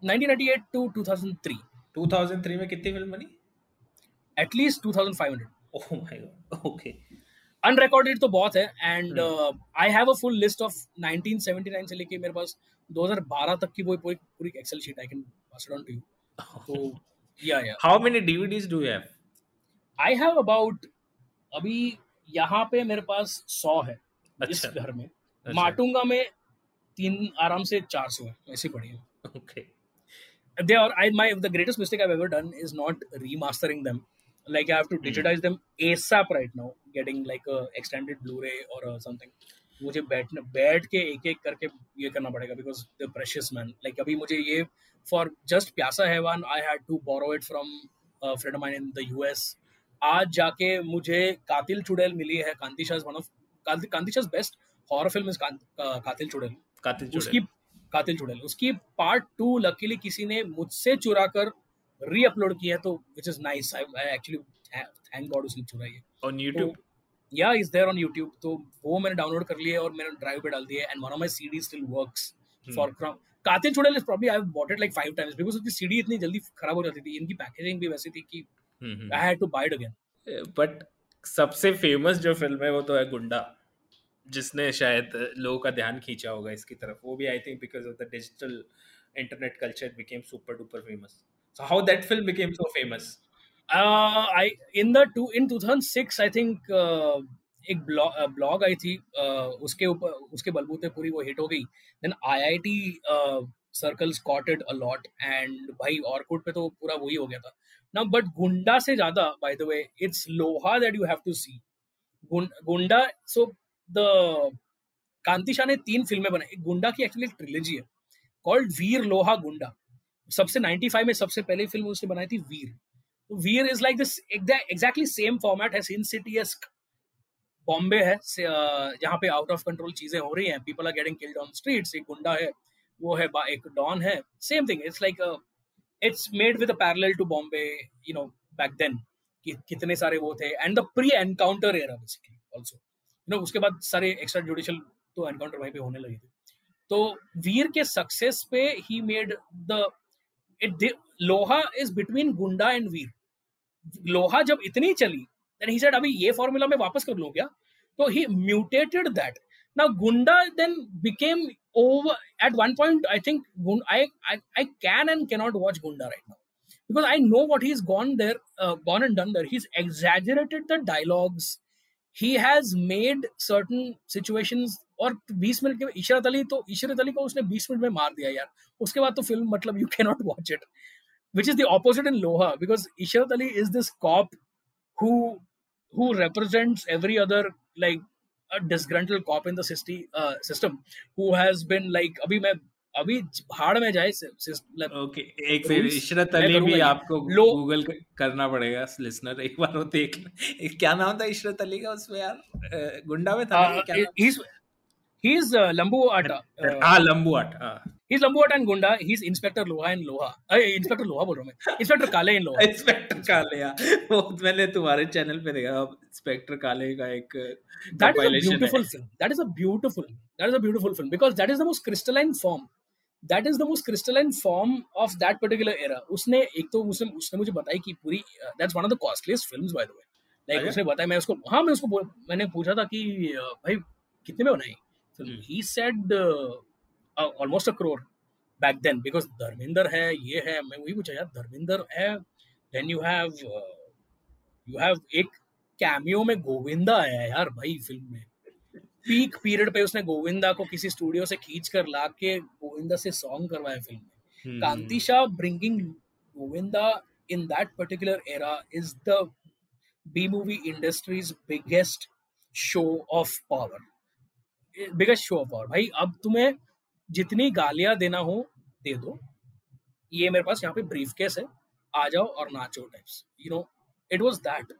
1998 टू 2003 2003 में कितनी फ़िल्म बनी? At least 2500 oh my god okay unrecorded तो बहुत है and I have a full list of 1979 से लेके मेरे पास 2012 तक की वो पूरी पूरी Excel sheet I can pass it on to you तो yeah yeah how many DVDs do you have I have about अभी यहाँ पे मेरे पास 100 है इस अच्छा। घर में। अच्छा। माटुंगा में तीन आराम से 400 है ऐसी पड़ी है। Okay they are I my the greatest mistake I've ever done is not remastering them. Like I have to digitize them ASAP right now, getting like a extended Blu-ray or uh, something. मुझे बैठ बैठ के एक एक करके ये करना पड़ेगा because the precious man like अभी मुझे ये for just Pyasa Haiwan I had to borrow it from friend mine in the US आज जाके मुझे कातिल चुड़ैल मिली है Kanti Shah's one of Kanti Shah's best horror film is Qatil Chudail. Qatil उसकी कातिल चुड़ैल. उसकी पार्ट टू लकीली किसी ने मुझसे चुरा कर री अपलोड किया है तो which is nice I actually thank god उसने चुराई है on YouTube? Yeah is there on YouTube तो वो मैंने डाउनलोड कर लिया और मैंने ड्राइव पे डाल दिया and one of my CD still works for क्रम Qatil Chudail is probably I have bought it like five times because उसकी सीडी इतनी जल्दी खराब हो जाती थी। इनकी पैकेजिंग भी वैसी थी कि I had to buy it again but सबसे फ़ेमस जो फ़िल्म है वो तो है गुंडा जिसने शायद लोगों का ध्यान खींचा होगा इसकी तरफ़। वो भी I think because of the digital internet culture became super duper famous so how that film became so famous uh, I in the two in 2006 I think uh, एक ब्लॉग ब्लॉग आई थी uh, उसके ऊपर उसके बलबूते पूरी वो hit हो गई। Then IIT circles caught it a lot and भाई ऑर्कुट पे तो पूरा वही हो गया था। ना बट गुंडा से ज़्यादा by the way it's Loha that you have to see Gunda so the कांति शाह ने तीन फ़िल्में बनाई। गुंडा की एक्चुअली ट्रिलॉजी है कॉल्ड वीर लोहा गुंडा सबसे 95 में सबसे पहली फ़िल्म उसने बनाई थी वीर। तो Veer is like this exactly same format है सिन सिटी बॉम्बे है जहाँ पे आउट ऑफ़ कंट्रोल चीज़ें हो रही हैं। People are getting killed on streets एक गुंडा है, वो है एक डॉन है। Same thing it's like it's made with parallel to Bombay you know back then कि कितने सारे वो थे and the pre encounter era basically also you know उसके बाद सारे एक्स्ट्रा जुडिशियल तो एनकाउंटर वहीं पे होने लगे थे। तो वीर के सक्सेस पे ही made the it Loha is between Gunda and Veer Loha जब इतनी चली देन ही सेड अभी ये फॉर्मूला में वापस कर लूं क्या तो he mutated that now gunda then became over at one point i think I, I i can and cannot watch gunda right now because i know what he's gone there uh, gone and done there he's exaggerated the dialogues he has made certain situations और 20 minute के इशरत अली तो इशरत अली को उसने 20 minute में मार दिया यार उसके बाद तो फ़िल्म मतलब you can not watch it which is the opposite in Loha because Ishrat Ali is this cop who who represents every other like a disgruntled cop in the city, uh, system who has been like अभी मैं अभी भाड़ में जाए okay एक फिर इशरत अली भी आपको गूगल करना पड़ेगा लिसनर एक बार वो देख क्या नाम था इशरत अली का उसमें यार गुंडा में था uh, क्या He's uh, Lambu Atta. Uh, ah, Lambu Atta. Ah. He's Lambu Atta and Gunda. He's Inspector Loha in Loha. Uh, Inspector Loha बोल रहा हूँ मैं. Inspector काले in Loha. Inspector काले यार. वो मैंने तुम्हारे चैनल पे देखा. Inspector काले का एक That is a beautiful film. That is a beautiful. That is a beautiful film because that is the most crystalline form. That is the most crystalline form of that particular era. उसने एक तो उसने उसने मुझे बताई कि पूरी that's one of the costliest films by the way. Like उसने बताया मैं उसको हाँ मैं उसको मैंने पूछा था कि भाई कितने में बनाई film. Mm. He said uh, uh, almost a crore back then because Dharmendra है ये है मैं वही पूछा यार धर्मेंद्र है then you have you have एक कैमियो में गोविंदा आया यार भाई फ़िल्म में पीक पीरियड पे उसने गोविंदा को किसी स्टूडियो से खींच कर ला के गोविंदा से सॉन्ग करवाया फ़िल्म में hmm. Kanti Shah bringing Govinda in that particular era is the B movie industry's biggest show of power. Biggest show of और भाई, अब तुम्हें जितनी गालियाँ देना हो, दे दो। ये मेरे पास यहाँ पे ब्रीफ केस है। आ जाओ और नाचो types you know it was that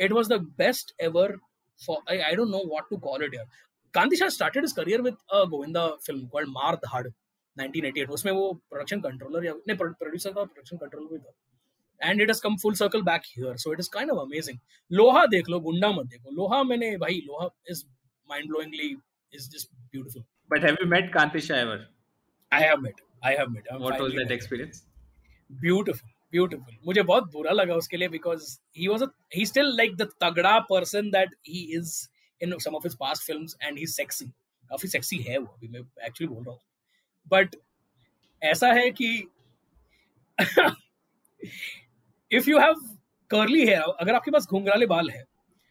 it was the best ever for I don't know what to call it यार Kanti Shah started his career with Govinda film called Maar Dhaad 1988 उसमें वो production controller या, नहीं producer का production controller भी था। And it has come full circle back here so it is kind of amazing Loha देख लो, गुंडा मत देखो। लोहा मैंने, भाई Loha is mind blowingly is just beautiful. But have you met Kantisha ever? I have met. I have met. I'm what was that met. experience? Beautiful. Beautiful. मुझे बहुत बुरा लगा उसके लिए because he was a he still like the तगड़ा person that he is in some of his past films and he's sexy. काफ़ी sexy है वो अभी मैं actually बोल रहा हूँ. But ऐसा है कि if you have curly hair अगर आपके पास घुंघराले बाल है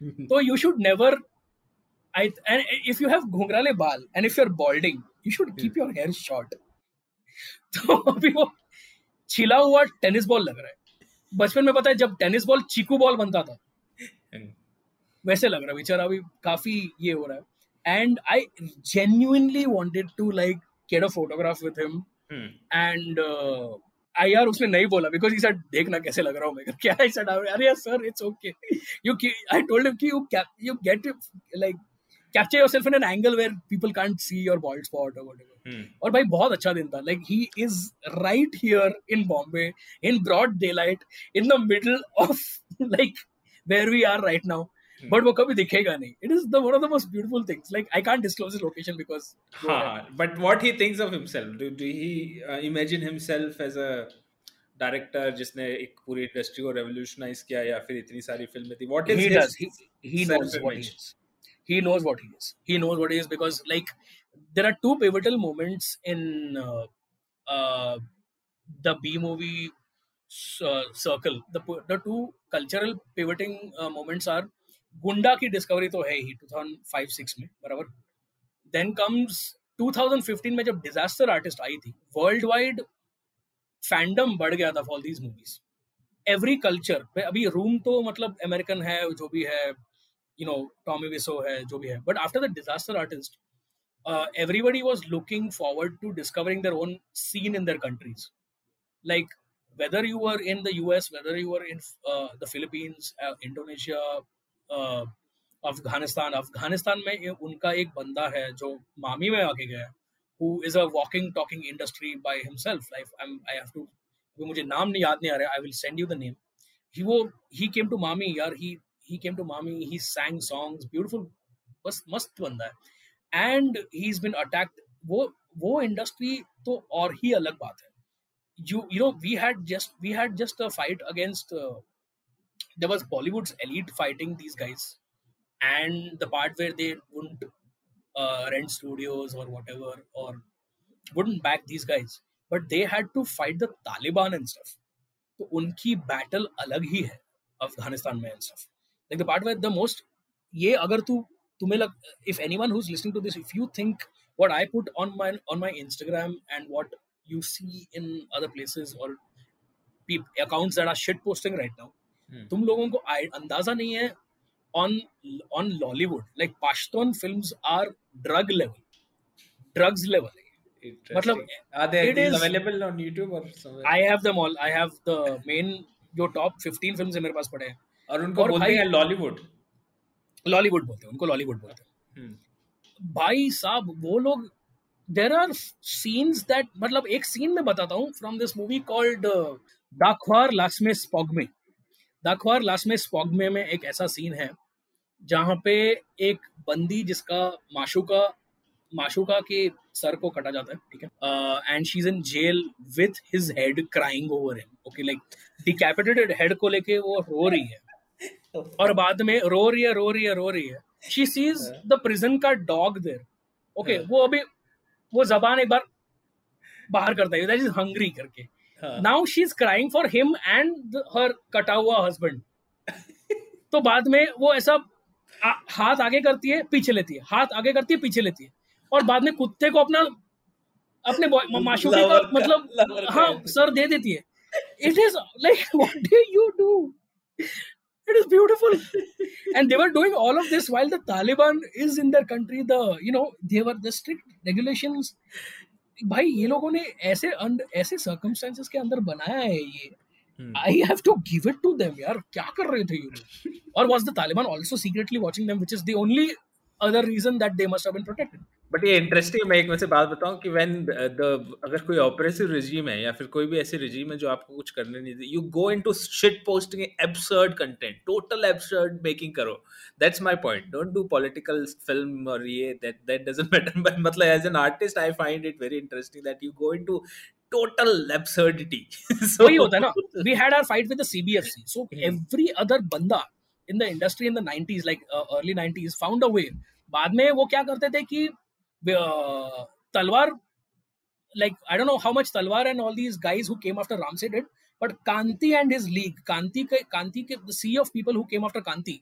तो you should never I and if you have घुंघराले बाल and if you're balding, you should keep your hair short. तो अभी वो छिला हुआ टेनिस बॉल लग रहा है। बचपन में पता है जब टेनिस बॉल चीकू बॉल बनता था वैसे लग रहा है बेचारा अभी काफ़ी ये हो रहा है। And I genuinely wanted to like get a photograph with him and I यार उसने नहीं बोला बिकॉज़ ही सेड देखना कैसे लग रहा हूँ मैं क्या आई सेड अरे sir it's okay you I told him कि you you get like capture yourself in an angle where people can't see your bald spot or whatever. Hmm. और भाई बहुत अच्छा दिन था like he is right here in Bombay in broad daylight in the middle of like where we are right now. Hmm. But वो कभी दिखेगा नहीं. It is the one of the most beautiful things. Like I can't disclose his location because. हाँ, but what he thinks of himself? Do do he uh, imagine himself as a director जिसने एक पूरी industry को revolutionize किया या फिर इतनी सारी फ़िल्में थी what is he does he knows what is he knows what he is he knows what he is because like there are two pivotal moments in uh, uh, the b movie uh, circle the the two cultural pivoting uh, moments are Gunda की discovery तो है ही 2005-6 में बराबर then comes 2015 में जब disaster artist आई थी वर्ल्ड वाइड फैंडम बढ़ गया था for these movies every culture अभी रूम तो मतलब अमेरिकन है जो भी है यू नो टॉमी विसो है, जो भी है. But after the disaster artist everybody was looking forward to discovering their own scene in their countries like whether you are in the US whether you are in the Philippines Indonesia Afghanistan Afghanistan में उनका एक बंदा है जो मामी में आके गया who is a walking talking industry by himself life I have to मुझे नाम नहीं याद नहीं आ रहा I will send you the name he वो ही केम टू मामी, यार he he came to मामी he sang songs beautiful बस मस्त बंदा है and he's been attacked वो वो इंडस्ट्री तो और ही अलग बात है you you know we had just we had just a fight against uh, there was Bollywood's elite fighting these guys and the part where they wouldn't uh, rent studios or whatever or wouldn't back these guys but they had to fight the Taliban and stuff तो उनकी battle अलग ही है अफगानिस्तान में and stuff The part where the most ये अगर तू तुम्हें लग if anyone who is listening to this if you think what I put on my on my Instagram and what you see in other places or accounts that are shit posting right now hmm. तुम लोगों को अंदाज़ा नहीं है on on Lollywood like Pashtun films are drug level drugs level मतलब are they it is available on YouTube or somewhere I have them all I have the main जो top 15 films है मेरे पास पड़े हैं और उनको और बोलते हैं लॉलीवुड। लॉलीवुड बोलते हैं उनको लॉलीवुड बोलते हैं। hmm. भाई साहब वो लोग देर आर सीन्स दैट मतलब एक सीन में बताता हूँ from this movie called Dakhwar Lasme Spogme Dakhwar Lasme Spogme में एक ऐसा सीन है जहाँ पे एक बंदी जिसका माशुका माशुका के सर को कटा जाता है ठीक है? And she is in jail with his head crying over him okay like decapitated head को लेके वो रो रही है। और बाद में रो रही है रो रही है रो रही है। शी सीज द प्रिजन का डॉग देर ओके वो अभी वो जबान एक बार बाहर करता है दैट इज़ हंग्री करके। Now she is crying for him and her कटा हुआ हस्बैंड तो बाद में वो ऐसा आ, हाथ आगे करती है पीछे लेती है। हाथ आगे करती है पीछे लेती है। और बाद में कुत्ते को अपना अपने माशूके का मतलब हाँ सर दे देती है। It is like what do you do it is beautiful and they were doing all of this while the taliban is in their country the you know they were the strict regulations भाई ये लोगों ने ऐसे ऐसे circumstances के अंदर बनाया है ये I have to give it to them यार क्या कर रहे थे ये लोग और was the Taliban also secretly watching them which is the only other reason that they must have been protected. but ये इंटरेस्टिंग मैं एक वैसे बात बताऊँ कि व्हेन द अगर कोई ऑपरेसिव रिजीम है या फिर कोई भी ऐसी रिजीम है जो आपको कुछ करने नहीं दे you go into shit posting absurd content total absurd making करो। That's my point don't do political film और ये that that doesn't matter but मतलब as an artist I find it very interesting that you go into total absurdity. So वही होता है ना we had our fight with the CBFC so every other banda in the industry in the 90s like uh, early 90s found a way. बाद में वो क्या करते थे कि तलवार like I don't know how much Talwar and all these guys who came after Ramsey did, but Kanti and his league, Kanti के Kanti के the sea of people who came after Kanti,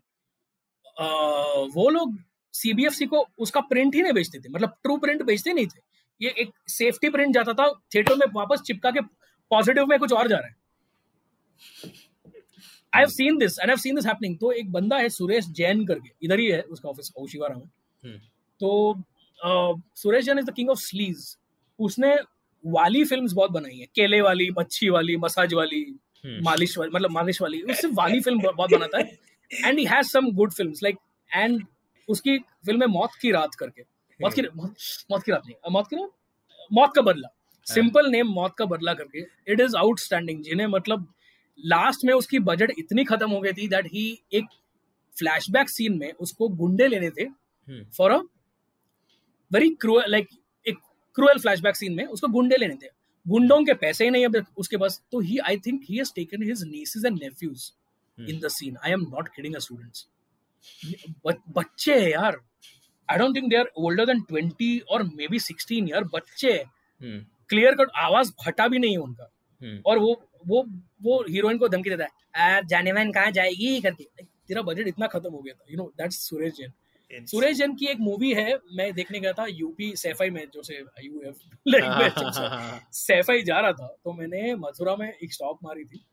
uh, वो लोग CBFC को उसका print ही नहीं बेचते थे मतलब ट्रू प्रिंट बेचते नहीं थे। ये एक सेफ्टी प्रिंट जाता था थिएटर में वापस चिपका के पॉजिटिव में कुछ और जा रहा है। I have seen this and I have seen this happening तो एक बंदा है सुरेश जैन करके इधर ही है उसका ऑफ़िस ओशिवारा में hmm. तो Suresh Jain is the king of sleaze उसने वाली फिल्म्स बहुत बनाई है। केले वाली मच्छी वाली मसाज वाली hmm. मालिश वाली मतलब मालिश वाली। उससे वाली फ़िल्म बहुत बनाता है। And he has some good films like and उसकी फ़िल्म है मौत की रात करके। मौत की मौत, मौत की रात नहीं। मौत की रात? मौत का बदला। सिंपल नेम मौत का बदला करके। इट इज़ आउटस्टैंडिंग जिन्हें मतलब लास्ट में उसकी बजट इतनी खत्म हो गई थी दैट ही एक फ्लैशबैक सीन में उसको गुंडे लेने थे for a very cruel like एक क्रूअल फ्लैशबैक सीन में उसको गुंडे लेने थे। गुंडों के पैसे ही नहीं अब उसके पास। तो he I think he has taken his nieces and nephews in the scene I am not kidding a students बच्चे है यार। I don't think they are older than 20 और मे बी 16 यार बच्चे क्लियर कट आवाज़ फटा भी नहीं है उनका। Hmm. और वो वो वो हीरोइन को धमकी देता है जाने मैन कहाँ जाएगी? करके। तेरा बजट इतना खत्म हो गया था। You know that's Suresh Jain Suresh Jain की एक मूवी है मैं देखने गया था यूपी सैफाई में जो से यू सैफाई जा रहा था तो मैंने मथुरा में एक स्टॉप मारी थी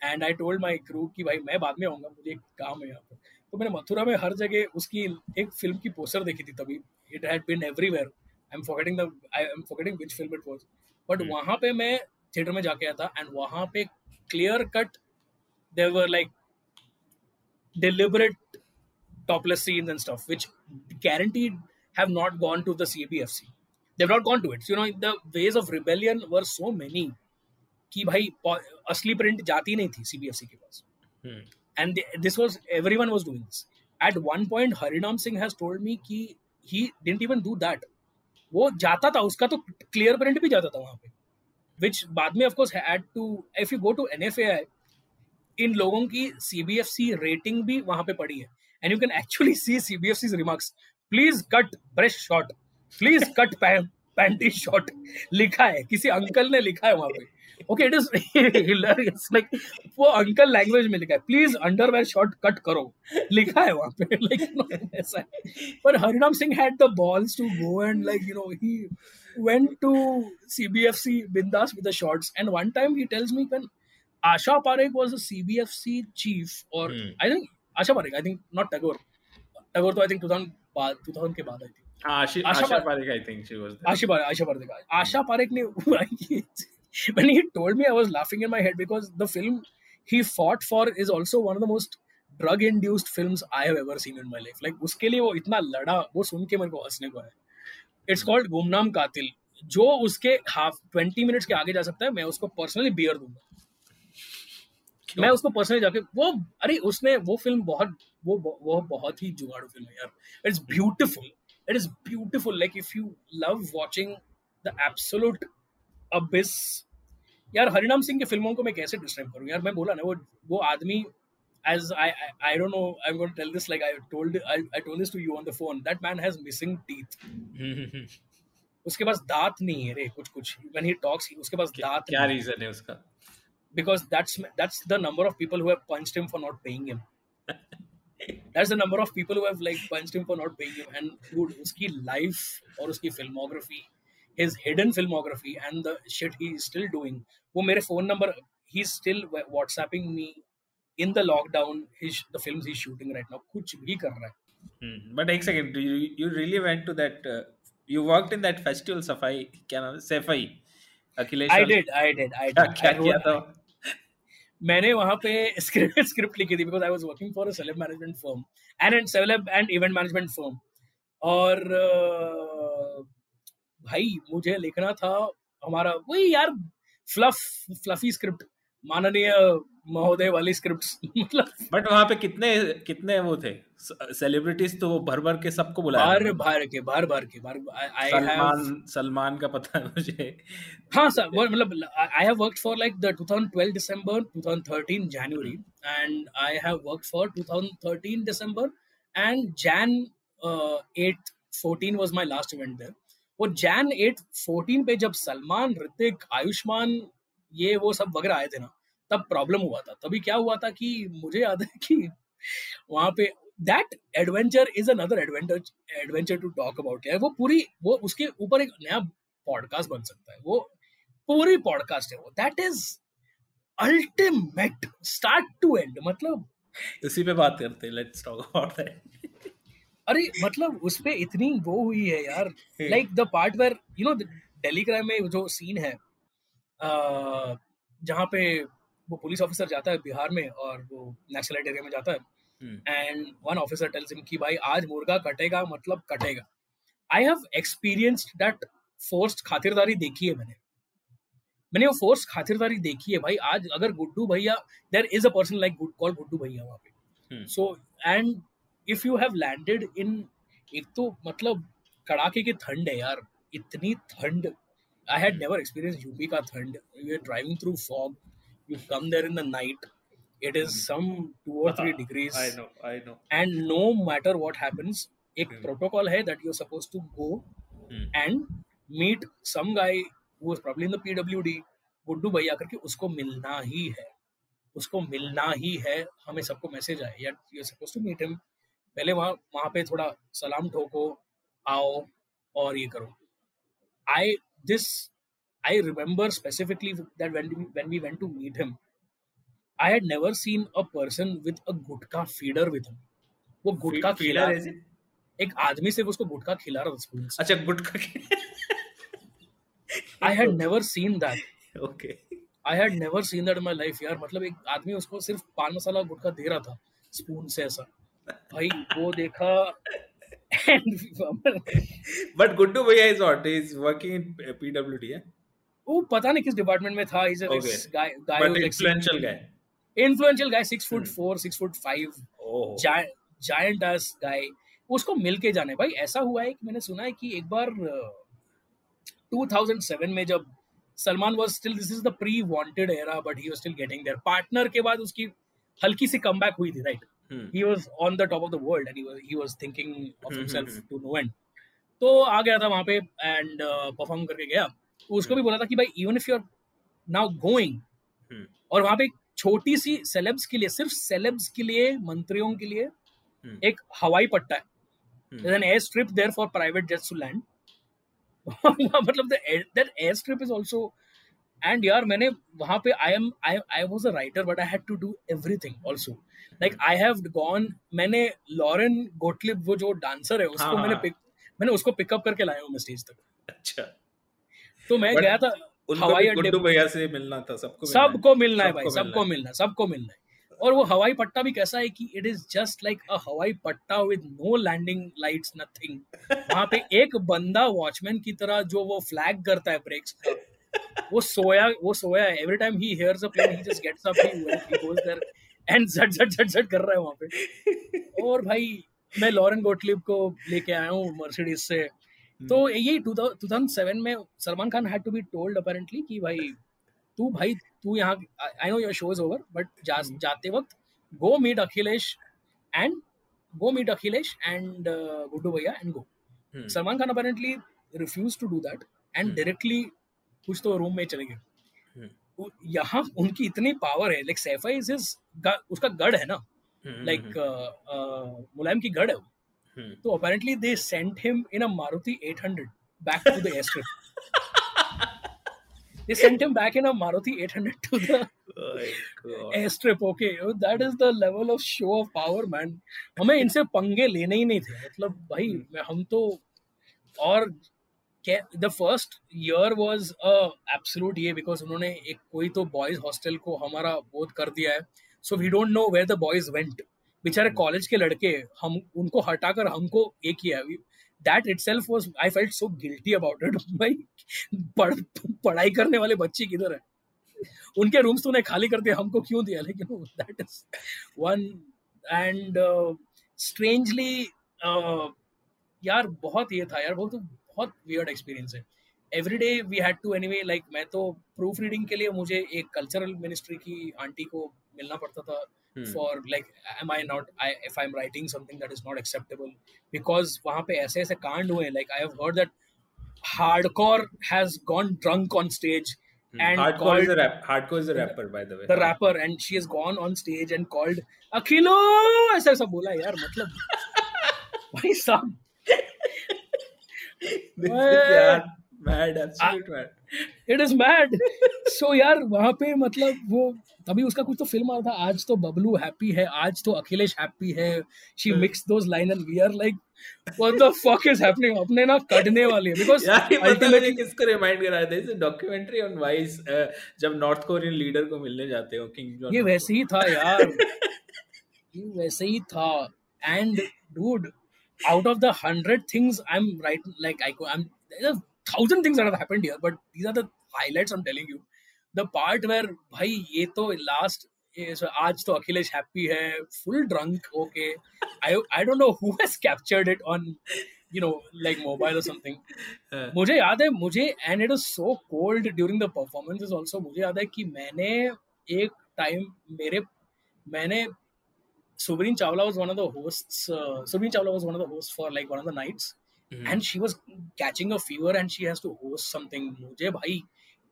and I told my crew कि भाई मैं बाद में आऊँगा मुझे एक काम है यहाँ पर। तो मैंने मथुरा में हर जगह उसकी एक फ़िल्म की पोस्टर देखी थी तभी। It had been everywhere I am forgetting the I am forgetting which film it was but वहाँ पे मैं थिएटर में जाके आया था एंड वहाँ पे clear cut there were like deliberate topless scenes and stuff, which guaranteed have not gone to the CBFC. They've not gone to it. So, you know, the ways of rebellion were so many कि भाई असली print जाती नहीं थी CBFC के पास। And this was everyone was doing this at one point Harinam Singh has told me कि he didn't even do that वो जाता था उसका तो क्लियर प्रिंट भी जाता था वहाँ पे। विच बाद में of course had to if you go to NFAI इन लोगों की सीबीएफसी रेटिंग भी वहाँ पे पड़ी है। And you can actually see CBFC remarks please cut breast shot please cut panty shot लिखा है. किसी अंकल ने लिखा है वहाँ पे. Okay it is hilarious like वो अंकल लैंग्वेज में लिखा है. प्लीज़ अंडरवेयर शॉट कट करो. लिखा है वहाँ पे. लाइक ऐसा है. पर Harinam Singh had the balls to go and like you know he went to CBFC Bindas with the shorts. And one time he tells me when Asha Parekh was the CBFC chief, or hmm. I think Asha Parekh, I think not Tagore. Tagore, to I think 2000, 2000 के बाद आई थी Asha, Asha Parekh, I think she was there. Asha Parekh, Asha Parekh. Asha Parekh when he told me, I was laughing in my head because the film he fought for is also one of the most drug induced films I have ever seen in my life. Like उसके लिए वो इतना लड़ा वो सुन के मेरे को हंसने को है इट्स कॉल्ड गुमनाम कातिल जो उसके हाफ़ ट्वेंटी मिनट्स के आगे जा सकता है मैं उसको पर्सनली बियर दूँगा मैं उसको पर्सनली जाके वो अरे उसने वो फ़िल्म बहुत वो वो बहुत ही जुगाड़ू फ़िल्म है यार। It's beautiful it is beautiful like if you love watching the absolute abyss यार हरिनाम सिंह की फ़िल्मों को मैं कैसे डिस्क्राइब करूँ? यार मैं बोला ना वो वो आदमी as I, I I don't know I'm going to tell this like I told I, I told this to you on the phone. That man has missing teeth. उसके पास दांत नहीं है रे कुछ कुछ when he talks उसके पास दांत क्या रीजन है उसका? because that's that's the number of people who have punched him for not paying him. that's the number of people who have like punched him for not paying him. And dude, uski life or uski filmography, his hidden filmography and the shit he is still doing. वो मेरे phone number, he's still WhatsApping me in the lockdown. His the films he's shooting right now, कुछ भी कर रहा है. Hmm. But एक second, you you really went to that? Uh, you worked in that festival, Safai, क्या नाम है? Safai. Akhilesh I did, I did, I did. क्या किया था? मैंने वहाँ पे स्क्रिप्ट स्क्रिप्ट लिखी थी because I was working for a celeb management firm and and celeb and event management firm और भाई, मुझे लिखना था हमारा, वही यार फ्लफ फ्लफी स्क्रिप्ट माननीय महोदय वाली स्क्रिप्ट मतलब बट वहाँ पे कितने कितने वो थे? सेलिब्रिटीज तो वो भर भर के सबको बुलाया भर भर के भर भर के भर सलमान सलमान का पता है मुझे। हाँ सर मतलब I have worked for like the 2012 December 2013 January and I have worked for 2013 December and Jan 8 14 was my last event there वो जैन 8 14 पे जब सलमान ऋतिक आयुष्मान ये वो सब वगैरह आए थे ना तब प्रॉब्लम हुआ था। तभी क्या हुआ था कि मुझे याद है कि वहाँ पे that adventure is another adventure adventure to talk about है। वो पूरी वो उसके ऊपर एक नया पॉडकास्ट बन सकता है। वो पूरी पॉडकास्ट है वो। That is ultimate start to end मतलब उसी पे बात करते हैं लेट्स टॉक अबाउट दैट अरे मतलब उस पे इतनी वो हुई है यार। Like the part where you know Delhi Crime में जो सीन है जहाँ पे वो पुलिस ऑफिसर जाता है बिहार में और वो नेशनल एरिया में जाता है। And one officer tells him कि भाई आज मुर्गा कटेगा मतलब कटेगा। I have experienced that forced खातिरदारी देखी है मैंने। मैंने वो फोर्स खातिरदारी देखी है भाई आज अगर Guddu bhaiya there is a person like good call Guddu bhaiya वहाँ पे। So and if you have landed in एक तो मतलब कड़ाके की ठंड है यार इतनी ठंड। I had never experience UP का ठंड। You are driving through fog you come there in the night it is some two or three degrees i know i know and no matter what happens एक protocol है that you're supposed to go hmm. and meet some guy who is probably in the PWD Guddu bhaiya करके उसको मिलना ही है उसको मिलना ही है हमें सबको मैसेज आए यार you suppose to meet him पहले वहाँ वहाँ पे थोड़ा सलाम ठोको आओ और ये करो I this I remember specifically that when we, when we went to meet him, I had never seen a person with a gutka feeder with him. वो गुटखा खिला फीलर ऐसे एक आदमी सिर्फ़ उसको गुटखा खिला रहा था स्पून से। अच्छा gutkha I had never seen that okay I had never seen that my life यार। मतलब एक आदमी उसको सिर्फ़ पान मसाला गुटखा दे रहा था स्पून से ऐसा। भाई वो देखा। But Guddu bhaiya is what is working in PWD है वो पता नहीं किस डिपार्टमेंट में था is Okay. Guy guy influential guy influential guy 6 foot Hmm. 4 6 foot 5 giant ass guy उसको मिल के जाने भाई ऐसा हुआ है कि मैंने सुना है कि एक बार uh, 2007 में जब Salman was still this is the pre Wanted era but he was still getting there Partner के बाद उसकी हल्की सी कमबैक हुई थी right he was on the top of the world and he was he was thinking of Hmm, himself hmm, to no end. तो आ गया था वहाँ पे एंड परफॉर्म करके गया। उसको भी बोला था कि भाई even if you are now going और वहाँ पे एक छोटी सी सेलेब्स के लिए सिर्फ़ सेलेब्स के लिए मंत्रियों के लिए हम्म। एक हवाई पट्टा है। there's an airstrip there for private jets to land. मतलब that airstrip is also and यार मैंने वहाँ पे I am I I was a writer but I had to do everything also like I have gone मैंने Lauren Gottlieb वो जो dancer है उसको हाँ, मैंने हाँ। पिक मैंने उसको पिकअप करके लाया हूँ मैं स्टेज तक। अच्छा। तो मैं गया था हवाई अड्डे भैया से मिलना था सबको सबको मिलना है भाई सबको मिलना सबको मिलना है। और वो हवाई पट्टा भी कैसा है कि it is just like a हवाई पट्टा with no landing lights nothing वहाँ पे एक बंदा वॉचमैन की तरह जो वो फ्लैग करता है ब्रेक्स वो सोया वो सोया है। Every time he hears a plane he just gets up he goes there and झट झट झट झट कर रहा है वहाँ पे। और भाई मैं लॉरेन गोटलिप को लेके आया हूँ मर्सिडीज से। तो यही 2007 में Salman Khan had to be told apparently कि भाई तू भाई तू यहाँ I know your show is over but. जाते वक्त go meet Akhilesh and go meet Akhilesh and Guddu भैया and go hmm, Salman Khan apparently refuse to do that and. Directly कुछ तो रूम में चले गए। हम्म। यहाँ उनकी इतनी पावर है लाइक सैफा इज़ उसका गढ़ है ना? लाइक हम्म, मुलायम की गढ़ है वो। हम्म। तो apparently they sent him in a Maruti 800 back to the airstrip. they sent him back in a Maruti 800 to the Oh airstrip. Okay, that is the level of show of power, man. हमें इनसे पंगे लेने ही नहीं थे मतलब भाई मैं- हम तो और the first year was a absolute ये बिकॉज़ उन्होंने एक कोई तो बॉयज़ हॉस्टल को हमारा बोध कर दिया है so we don't know where the boys went बेचारे कॉलेज के लड़के हम उनको हटाकर हमको ये किया that itself was I felt so guilty about it भाई पढ़, पढ़ाई करने वाले बच्चे किधर है? उनके रूम्स तूने खाली कर दिया हमको क्यों दिया? लेकिन that is one and strangely यार बहुत ये था यार बहुत बहुत वियर्ड एक्सपीरियंस है। Every day we had to anyway like मैं तो प्रूफ रीडिंग के लिए मुझे एक कल्चरल मिनिस्ट्री की आंटी को मिलना पड़ता था। Hmm. for like am i not I, if i'm writing something that is not acceptable because वहाँ पे ऐसे ऐसे कांड हुए like i have heard that hardcore has gone drunk on stage Hmm. and Hardcore called is a rap. Hardcore is a rapper, by the way. the rapper and she has gone on stage and called अखिलो ऐसा ऐसा बोला यार मतलब भाई साहब This is mad, absolute mad. It is mad so यार वहाँ पे मतलब वो तभी उसका कुछ तो फ़िल्म आ रहा था आज तो बबलू हैप्पी है आज तो अखिलेश हैप्पी है। She mix those line and we are like what the fuck is happening अपने ना कटने वाले बिकॉज़ यार ये पता नहीं अल्टीमेटली किसको रिमाइंड करा था इसे डॉक्यूमेंट्री ऑन वाइस जब नॉर्थ कोरियन लीडर को मिलने जाते हो किंग जॉन ये वैसे ही था यार। ये वैसे ही था। And dude out of the hundred things I'm right like I I'm there's a thousand things that have happened here, but these are the highlights I'm telling you. The part where भाई ये तो last ये so आज तो Akhilesh happy है full drunk okay I I don't know who has captured it on you know like mobile or something मुझे याद है मुझे and it was so cold during the performances also मुझे याद है कि मैंने एक टाइम मेरे मैंने Subrin Chawla was one of the hosts. Uh, Subrin Chawla was one of the hosts for like one of the nights, And she was catching a fever and she has to host something. मुझे भाई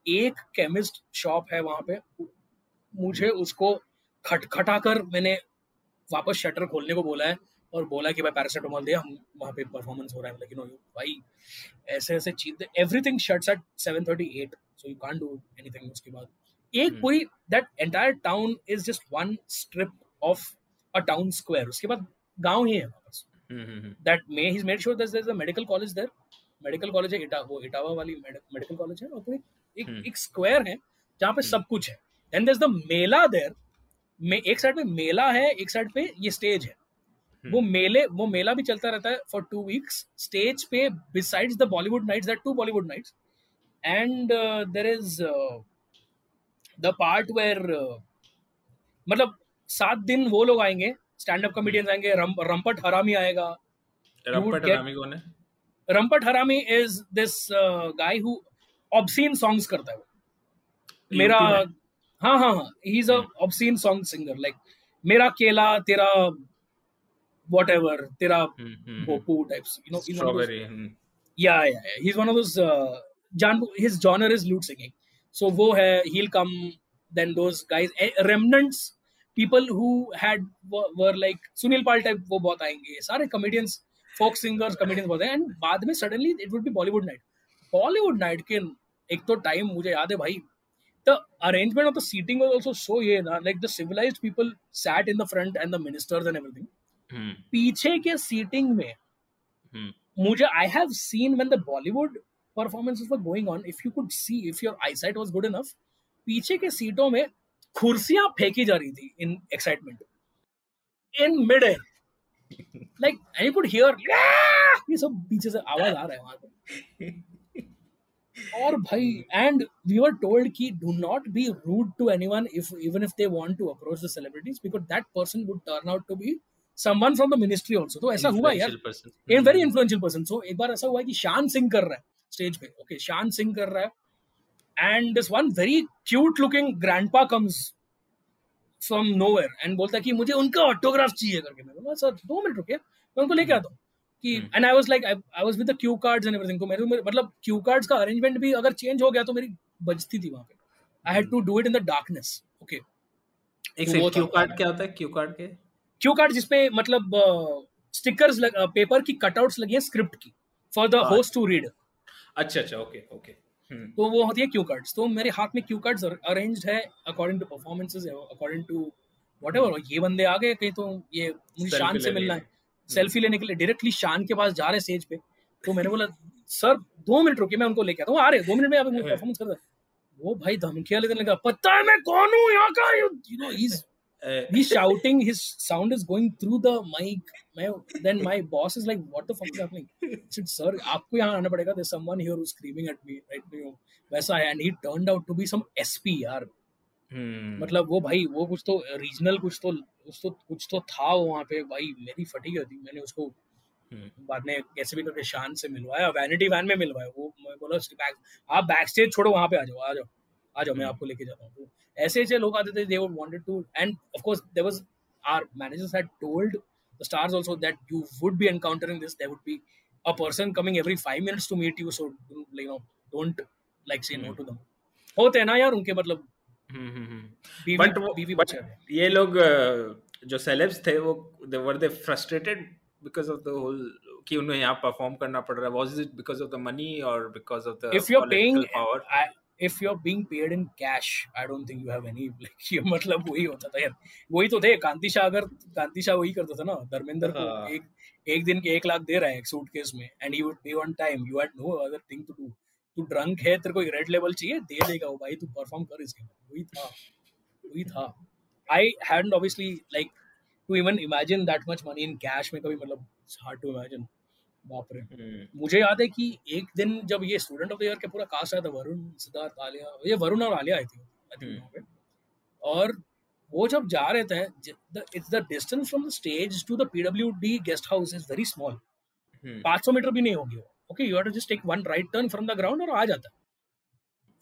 एक chemist shop है वहाँ पे। मुझे उसको खटखटा कर मैंने वापस शटर खोलने को बोला है और बोला कि भाई पैरासीटामोल दे हम वहाँ पे परफॉर्मेंस हो रहा है। लेकिन भाई ऐसे ऐसे चीज़ everything shuts at 7:38 so you can't do anything उसके बाद एक Hmm. पूरी that entire town is just one strip of a town square उसके बाद गाँव ही है वापस। Hmm, that may he's made sure that there's a medical college there. Medical college है इटा वो इटावा वाली मेडिकल कॉलेज है और कोई एक। एक स्क्वायर है जहाँ पे सब कुछ है। And there's the Mela there में एक साइड पे मेला है एक साइड पे ये स्टेज है। वो मेले वो मेला भी चलता रहता है फॉर टू वीक्स स्टेज पे besides the Bollywood nights that two Bollywood nights and there is the part where मतलब सात दिन वो लोग आएँगे स्टैंड अप कॉमेडियंस आएँगे रम, रंपट हरामी आएगा। रंपट हरामी कौन है? Rampat Harami is this guy who obscene songs करता है वो। मेरा? हाँ हाँ हाँ he is a obscene song singer like मेरा केला तेरा वॉट एवर तेरा hmm, hmm, भोपू types you know strawberry hmm, yeah yeah, yeah. he's one of those uh, Jan his genre is lute singing. So wo hai he'll come then those guys eh, who had were, were like Sunil Pal type वो बहुत आएँगे सारे comedians folk singers comedians बहुत हैं and बाद में suddenly it would be Bollywood night Bollywood night के एक तो time मुझे याद है भाई the arrangement of the seating was also so ये ना like the civilized people sat in the front and the ministers and everything हम्म, पीछे के seating में हम्म, मुझे I have seen when the Bollywood performances were going on if you could see if your eyesight was good enough पीछे के सीटों में कुर्सियाँ फेंकी जा रही थी in excitement in mid air like I could hear ये सब पीछे से आवाज़ आ रहा है वहाँ पे। और भाई एंड वी वर टोल्ड कि do not be rude to anyone if even if they want to approach the celebrities because that person would turn out to be someone from the ministry also तो ऐसा हुआ यार। In very influential person so एक बार ऐसा हुआ कि शान सिंह कर रहा है स्टेज पे। ओके शान सिंह कर रहा है। And this one very cute looking grandpa comes from nowhere and बोलता है कि मुझे उनका ऑटोग्राफ चाहिए करके। मैं बोला सर दो मिनट रुकिए मैं उनको लेके आता हूँ। कि। And I was like I was with the cue cards and everything तो मेरे मतलब क्यू कार्ड्स का अरेंजमेंट भी अगर चेंज हो गया तो मेरी बजती थी वहाँ पे। I had to do it in the darkness okay एक से वो क्यू। कार्ड क्या होता है? क्यू कार्ड के? क्यू कार्ड जिसपे मतलब स्टिकर्स पेपर की कटआउट्स लगी है स्क्रिप्ट की for the. Host to read अच्छा अच्छा ओके ओके तो वो होती है क्यू कार्ड्स तो मेरे हाथ में क्यू कार्ड्स अरेंज्ड है according to performances according to whatever ये बंदे आ गए कहीं तो ये मुझे शान से मिलना है। सेल्फी लेने के लिए डायरेक्टली शान के पास जा रहे स्टेज पे। तो मैंने बोला सर दो मिनट रुकिए मैं उनको लेके आता हूँ आ रहे दो मिनट में आप परफॉर्मेंस कर रहे वो भाई धमकियाँ लेने लगा पता है मैं कौन हूँ? यहाँ का? You know he Eh, he's shouting his sound is going through the mic मैं then my boss is like what the fuck is happening I said sir आपको यहाँ आना पड़ेगा there's someone here who's screaming at me right now वैसा है and he turned out to be some SP यार हम्म, मतलब वो भाई वो कुछ तो रीजनल कुछ तो कुछ तो कुछ तो था वहाँ पे भाई मेरी फटी गई थी मैंने उसको हम्म, बाद में कैसे भी करके शान से मिलवाया वैनिटी वैन में मिलवाया वो मैं बोला बैक आप बैक स्टेज छोड़ो वहाँ पे आ जाओ आ जाओ आ जाओ मैं हम्म। आपको लेके जाता हूँ तो ऐसे ऐसे लोग आते थे they would wanted to and of course there was our managers had told the stars also that you would be encountering this there would be a person coming every 5 minutes to meet you so you know don't like say no to them होते हैं ना यार उनके मतलब हम्म, हम्म, हम्म। हैं। ये लोग जो सेलेब्स थे वो they were they frustrated because of the whole कि उन्हें यहाँ परफॉर्म करना पड़ रहा है was it because of the money और because of the if you're paying I, if you're being paid in cash i don't think you have any like ये मतलब वही होता था यार। वही तो थे कांति शाह अगर कांति शाह वही करता था ना धर्मेंद्र को हाँ। एक एक दिन के एक लाख दे रहा है एक सूटकेस में and he would pay on time you had no other thing to do तू ड्रंक है तेरे को रेड लेवल चाहिए दे देगा वो भाई तू परफॉर्म कर इसके वही था वही था। I had obviously like to even imagine that much money in cash में कभी मतलब हार्ड टू इमेजिन बाप रे। मुझे याद है कि एक दिन जब ये स्टूडेंट ऑफ़ द ईयर के पूरा कास्ट आया था वरुण सिद्धार्थ आलिया ये वरुण और आलिया आए थे हम्म। और वो जब जा रहे थे it's the distance from the stage to the PWD guest house is very small 500 metre भी नहीं होगी वो। Okay you have to just take one right turn from the ground और आ जाता है।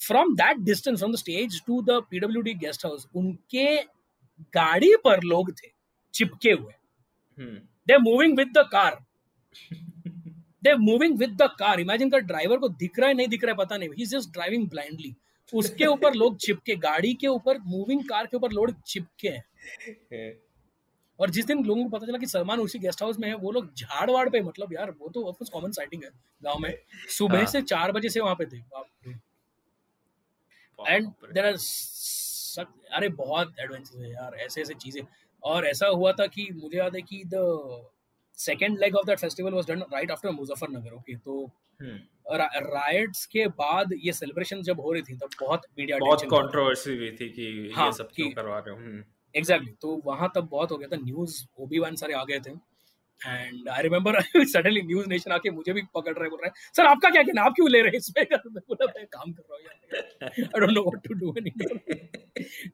From that distance from the stage to the PWD guest house उनके गाड़ी पर लोग थे चिपके हुए। They moving with the car they moving with the car imagine कर ड्राइवर को दिख रहा है नहीं दिख रहा है पता नहीं। ही जस्ट ड्राइविंग ब्लाइंडली उसके ऊपर लोग चिपके गाड़ी के ऊपर मूविंग कार के ऊपर लोग चिपके हैं। और जिस दिन लोगों को पता चला कि सलमान उसी गेस्ट हाउस में है वो लोग झाड़ वाड़ पे मतलब यार वो तो ऑफकोर्स कॉमन साइटिंग है गाँव में। सुबह हाँ। से चार बजे से वहाँ पे थे। एंड देर आर अरे बहुत एडवेंचर है यार ऐसे ऐसे चीज़ें। और ऐसा हुआ था कि मुझे याद है कि the second leg of that festival was done right after Muzaffarnagar okay तो राइट्स के बाद ये सेलिब्रेशन जब हो रही थी तब बहुत मीडिया बहुत कंट्रोवर्सी हुई थी कि हाँ, ये सब क्यों करवा रहे हो? एग्जैक्टली तो वहाँ तब बहुत हो गया था। न्यूज़ ओबी वन सारे आ गए थे। And I remember suddenly News Nation आके मुझे भी पकड़ रहे बोल रहे हैं सर आपका क्या कहना? आप क्यों ले रहे हैं इसमें मैं बोला मैं काम कर रहा हूँ यार I don't know what to do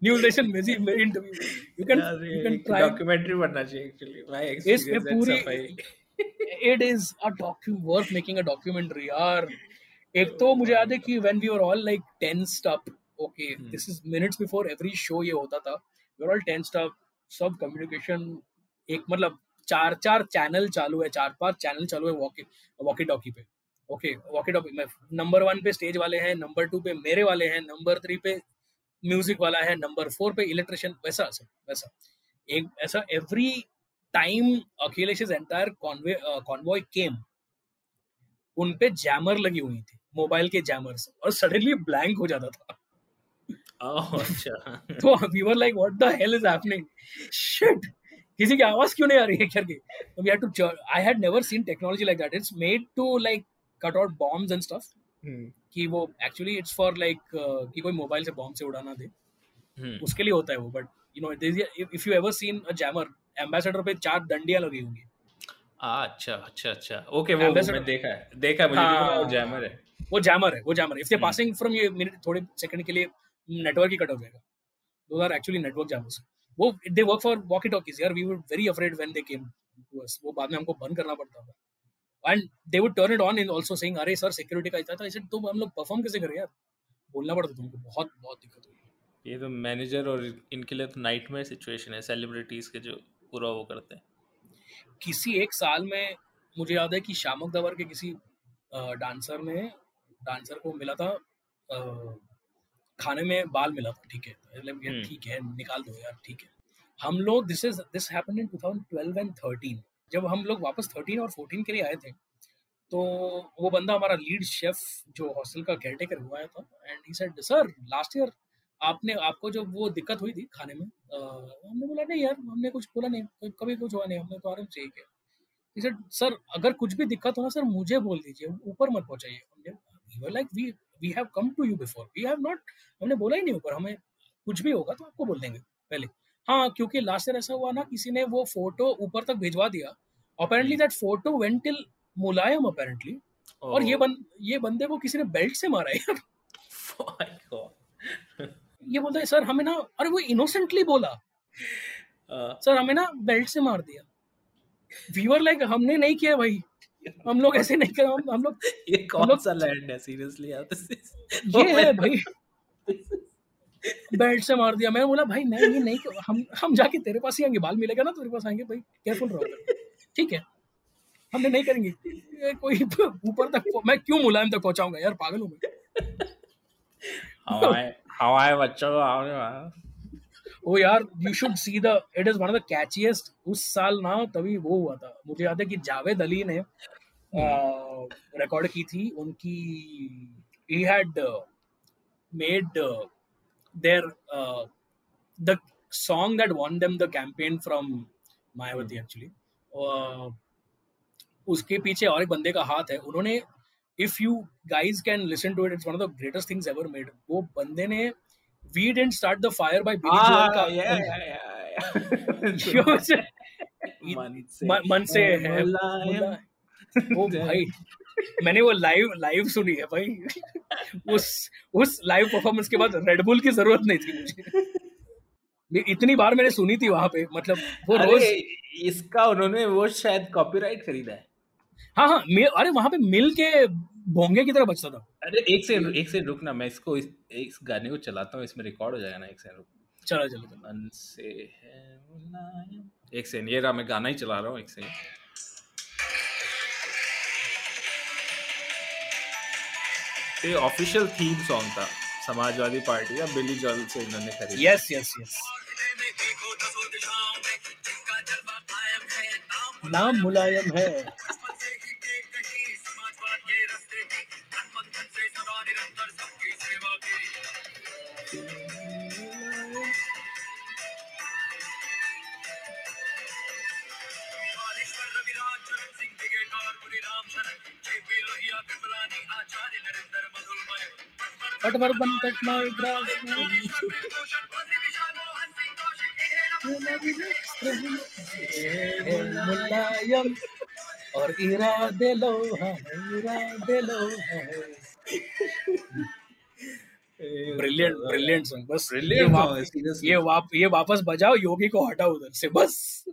News Nation में जी मेरी interview you can you can try documentary बनना चाहिए एक्चुअली माय एक्सपीरियंस पूरी it is a docu worth making a documentary यार। एक तो मुझे याद है कि when we were all like tensed up okay this is minutes before every show ये होता था। We were all tensed up सब कम्युनिकेशन एक मतलब चार चार चैनल चालू है चार पाँच चैनल चालू है वॉकी वॉकी टॉकी पे। ओके वॉकी टॉकी में नंबर वन पे स्टेज वाले हैं नंबर टू पे मेरे वाले हैं नंबर थ्री पे म्यूज़िक वाला है नंबर फोर पे इलेक्ट्रिशियन वैसा सब वैसा। एक ऐसा every time Akhilesh entire convoy came उन पे जैमर लगी हुई थी मोबाइल के जैमर्स और सडनली ब्लैंक हो जाता था। oh, अच्छा। तो we were like what the hell is happening shit किसी की आवाज़ क्यों नहीं आ रही है करके? तो we had to I had never seen technology like that it's made to like cut out bombs and stuff कि वो एक्चुअली इट्स फॉर लाइक कि कोई मोबाइल से बॉम्ब से उड़ाना दे। Hmm. उसके लिए होता है वो but you know if you ever seen a jammer Ambassador पे चार डंडियाँ लगी होंगी। अच्छा अच्छा अच्छा। ओके वो मैंने देखा है। देखा मुझे हाँ, वो जैमर है। वो जैमर है वो jammer if they passing from ये मिनट थोड़े सेकंड के लिए नेटवर्क ही कट हो जाएगा। Though are actually network jammers वो they work for walkie talkies यार we were very afraid when they came to us वो बाद में हमको बंद करना पड़ता था। And they would turn it on in also saying अरे सर सिक्योरिटी का इतना था। इसे तो हम लोग परफॉर्म कैसे करें यार? बोलना पड़ता तुमको बहुत बहुत दिक्कत हुई। ये तो मैनेजर और इनके लिए तो नाइटमेयर सिचुएशन है सेलिब्रिटीज के जो पूरा वो करते हैं। किसी एक साल में मुझे याद है कि शामुक दवर के किसी डांसर ने डांसर को मिला था खाने में बाल मिला था ठीक है। मतलब ये हम्म। ठीक है निकाल दो यार ठीक है। हम लोग this is this happened in 2012 and 13 जब हम लोग वापस 13 और 14 के लिए आए थे तो वो बंदा हमारा लीड शेफ जो हॉस्टल का केयर टेकर हुआ है था and he said sir last year आपने आपको जो वो दिक्कत हुई थी खाने में आ, हमने बोला नहीं यार हमने कुछ बोला नहीं कभी कुछ हुआ नहीं हमने तो आराम से ही किया। सर अगर कुछ भी दिक्कत हो ना सर मुझे बोल दीजिए ऊपर मत पहुंचाइए। हमने like we we have come to you before we have not हमने बोला ही नहीं ऊपर हमें कुछ भी होगा तो आपको बोल देंगे पहले। हाँ क्योंकि लास्ट ईयर ऐसा हुआ ना किसी ने वो फ़ोटो ऊपर तक भिजवा दिया। Apparently that photo went till Mulayam apparently और ये बन ये बंदे को किसी ने बेल्ट से मारा यार ये बोलता है सर हमें ना अरे वो इनोसेंटली बोला। सर हमें ना बेल्ट से मार दिया। वीवर लाइक हमने नहीं किया भाई। हम लोग ऐसे नहीं कर हम, हम लोग ये कौन सा लैंड है सीरियसली यार? ये है भाई। बेल्ट से मार दिया। मैं बोला भाई मैं ये नहीं हम हम जाके तेरे पास ही आएँगे बाल मिलेगा ना तेरे पास आएँगे भाई। केयरफुल रहो ठीक है। हमने नहीं करेंगे। कोई ऊपर तक मैं क्यों मुलायम तक पहुंचाऊँगा? यार पागल हूँ मैं। हवाए हवाए बच्चों ओ यार you should see the it is one of the catchiest उस साल ना तभी वो हुआ था। मुझे याद है कि जावेद अली ने रिकॉर्ड की थी उनकी he had made there the song that won them the campaign from Mayawati actually उसके पीछे और एक बंदे का हाथ है। उन्होंने if you guys can listen to it it's one of the greatest things ever made वो बंदे ने we didn't start the fire by Billy ah, Joel का yeah, yeah, yeah, yeah. मन से है ओ भाई मैंने वो लाइव लाइव सुनी है भाई। उस उस लाइव परफॉर्मेंस के बाद रेडबुल की ज़रूरत नहीं थी मुझे। इतनी बार मैंने सुनी थी वहाँ पे मतलब वो रोज इसका उन्होंने वो शायद कॉपीराइट खरीदा है। हाँ हाँ अरे वहाँ पे मिल के भोंगे की तरह बचता था। अरे एक से एक से रुक ना मैं इसको इस, इस गाने को चलाता हूँ इसमें रिकॉर्ड हो जाएगा ना एक से रुक। चलो चलो चलो। मन से है एक से ये रहा मैं गाना ही चला रहा हूँ एक से। ये ऑफिशियल थीम सॉन्ग था समाजवादी पार्टी का बिली जॉल से इन्होंने खरीदा। यस यस यस नाम मुलायम है। और इरा दे लो ब्रिलियंट ब्रिलियंट सॉन्ग बस ब्रिलियंट ये वाप ये वापस बजाओ योगी को हटाओ उधर से बस।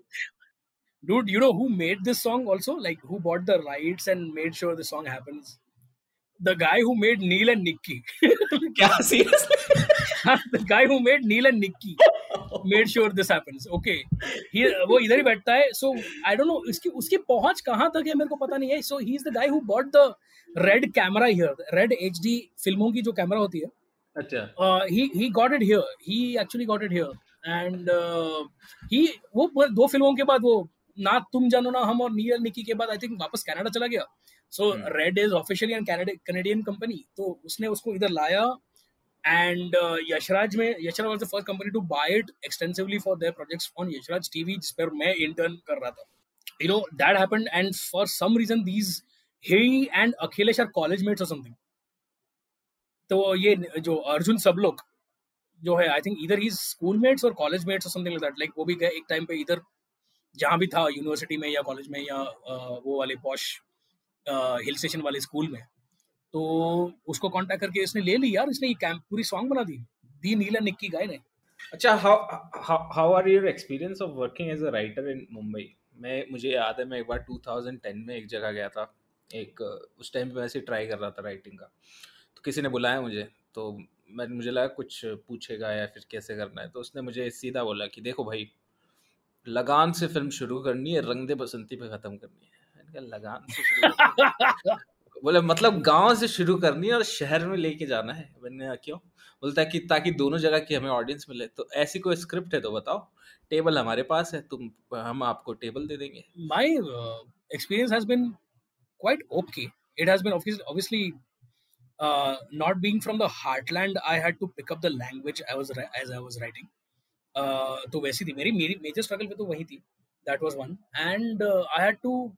Dude you know who made this song also like who bought the rights and made sure the song happens the guy who made Neal and Nikki क्या seriously guy who made Neal and Nikki made sure this happens okay ही वो इधर ही बैठता है so I don't know इसकी उसकी पहुँच कहाँ तक है मेरे को पता नहीं है so he is the guy who bought the red camera here red HD फ़िल्मों की जो कैमरा होती है अच्छा। He he got it here he actually got it here and he वो दो फ़िल्मों के बाद वो ना तुम जानो ना हम और नील निक्की के बाद आई थिंक वापस कनाडा चला गया so. Red is officially an Canadian company तो उसने उसको इधर लाया एंड यशराज में Yashraj was the first company to buy it extensively for their projects on Yashraj TV जिस पर मैं इंटर्न कर रहा था। You know that happened and for some reason these he and akhilesh are college mates or something. तो ये जो अर्जुन सब लोग जो है आई थिंक इधर ही स्कूल मेट्स और कॉलेज मेट्स और समथिंग दैट लाइक वो भी गए एक टाइम पे इधर जहाँ भी था यूनिवर्सिटी में या कॉलेज में या वो वाले पॉश हिल स्टेशन वाले स्कूल में। तो उसको कांटेक्ट करके इसने ले ली, यार, इसने ये कैंप पूरी सॉन्ग बना दी। दी नीला निक्की गाय ने। अच्छा how how are your experience of working as a writer in Mumbai मैं, मुझे याद है, मैं एक बार 2010 में एक जगह गया था। एक, उस टाइम पे वैसे ट्राई कर रहा था राइटिंग का। तो किसी ने बुलाया मुझे तो मैं, मुझे लगा कुछ पूछेगा या फिर कैसे करना है। तो उसने मुझे सीधा बोला कि, देखो भाई, लगान से फ़िल्म शुरू करनी है, रंग दे बसंती पे खत्म करनी है। लगान से बोले मतलब गाँव से शुरू करनी है और शहर में लेके जाना है। मैंने क्यों? बोलता है कि ताकि दोनों जगह की हमें ऑडियंस मिले। तो ऐसी कोई स्क्रिप्ट है तो बताओ। टेबल हमारे पास है तुम हम आपको टेबल दे देंगे। My experience. It has been obviously, obviously uh, not being from the heartland. I had to pick up the language I was ri- as I was writing. Uh, तो वैसी थी। मेरी मेरी मेजर स्ट्रगल पे तो वही थी। That was one and I had to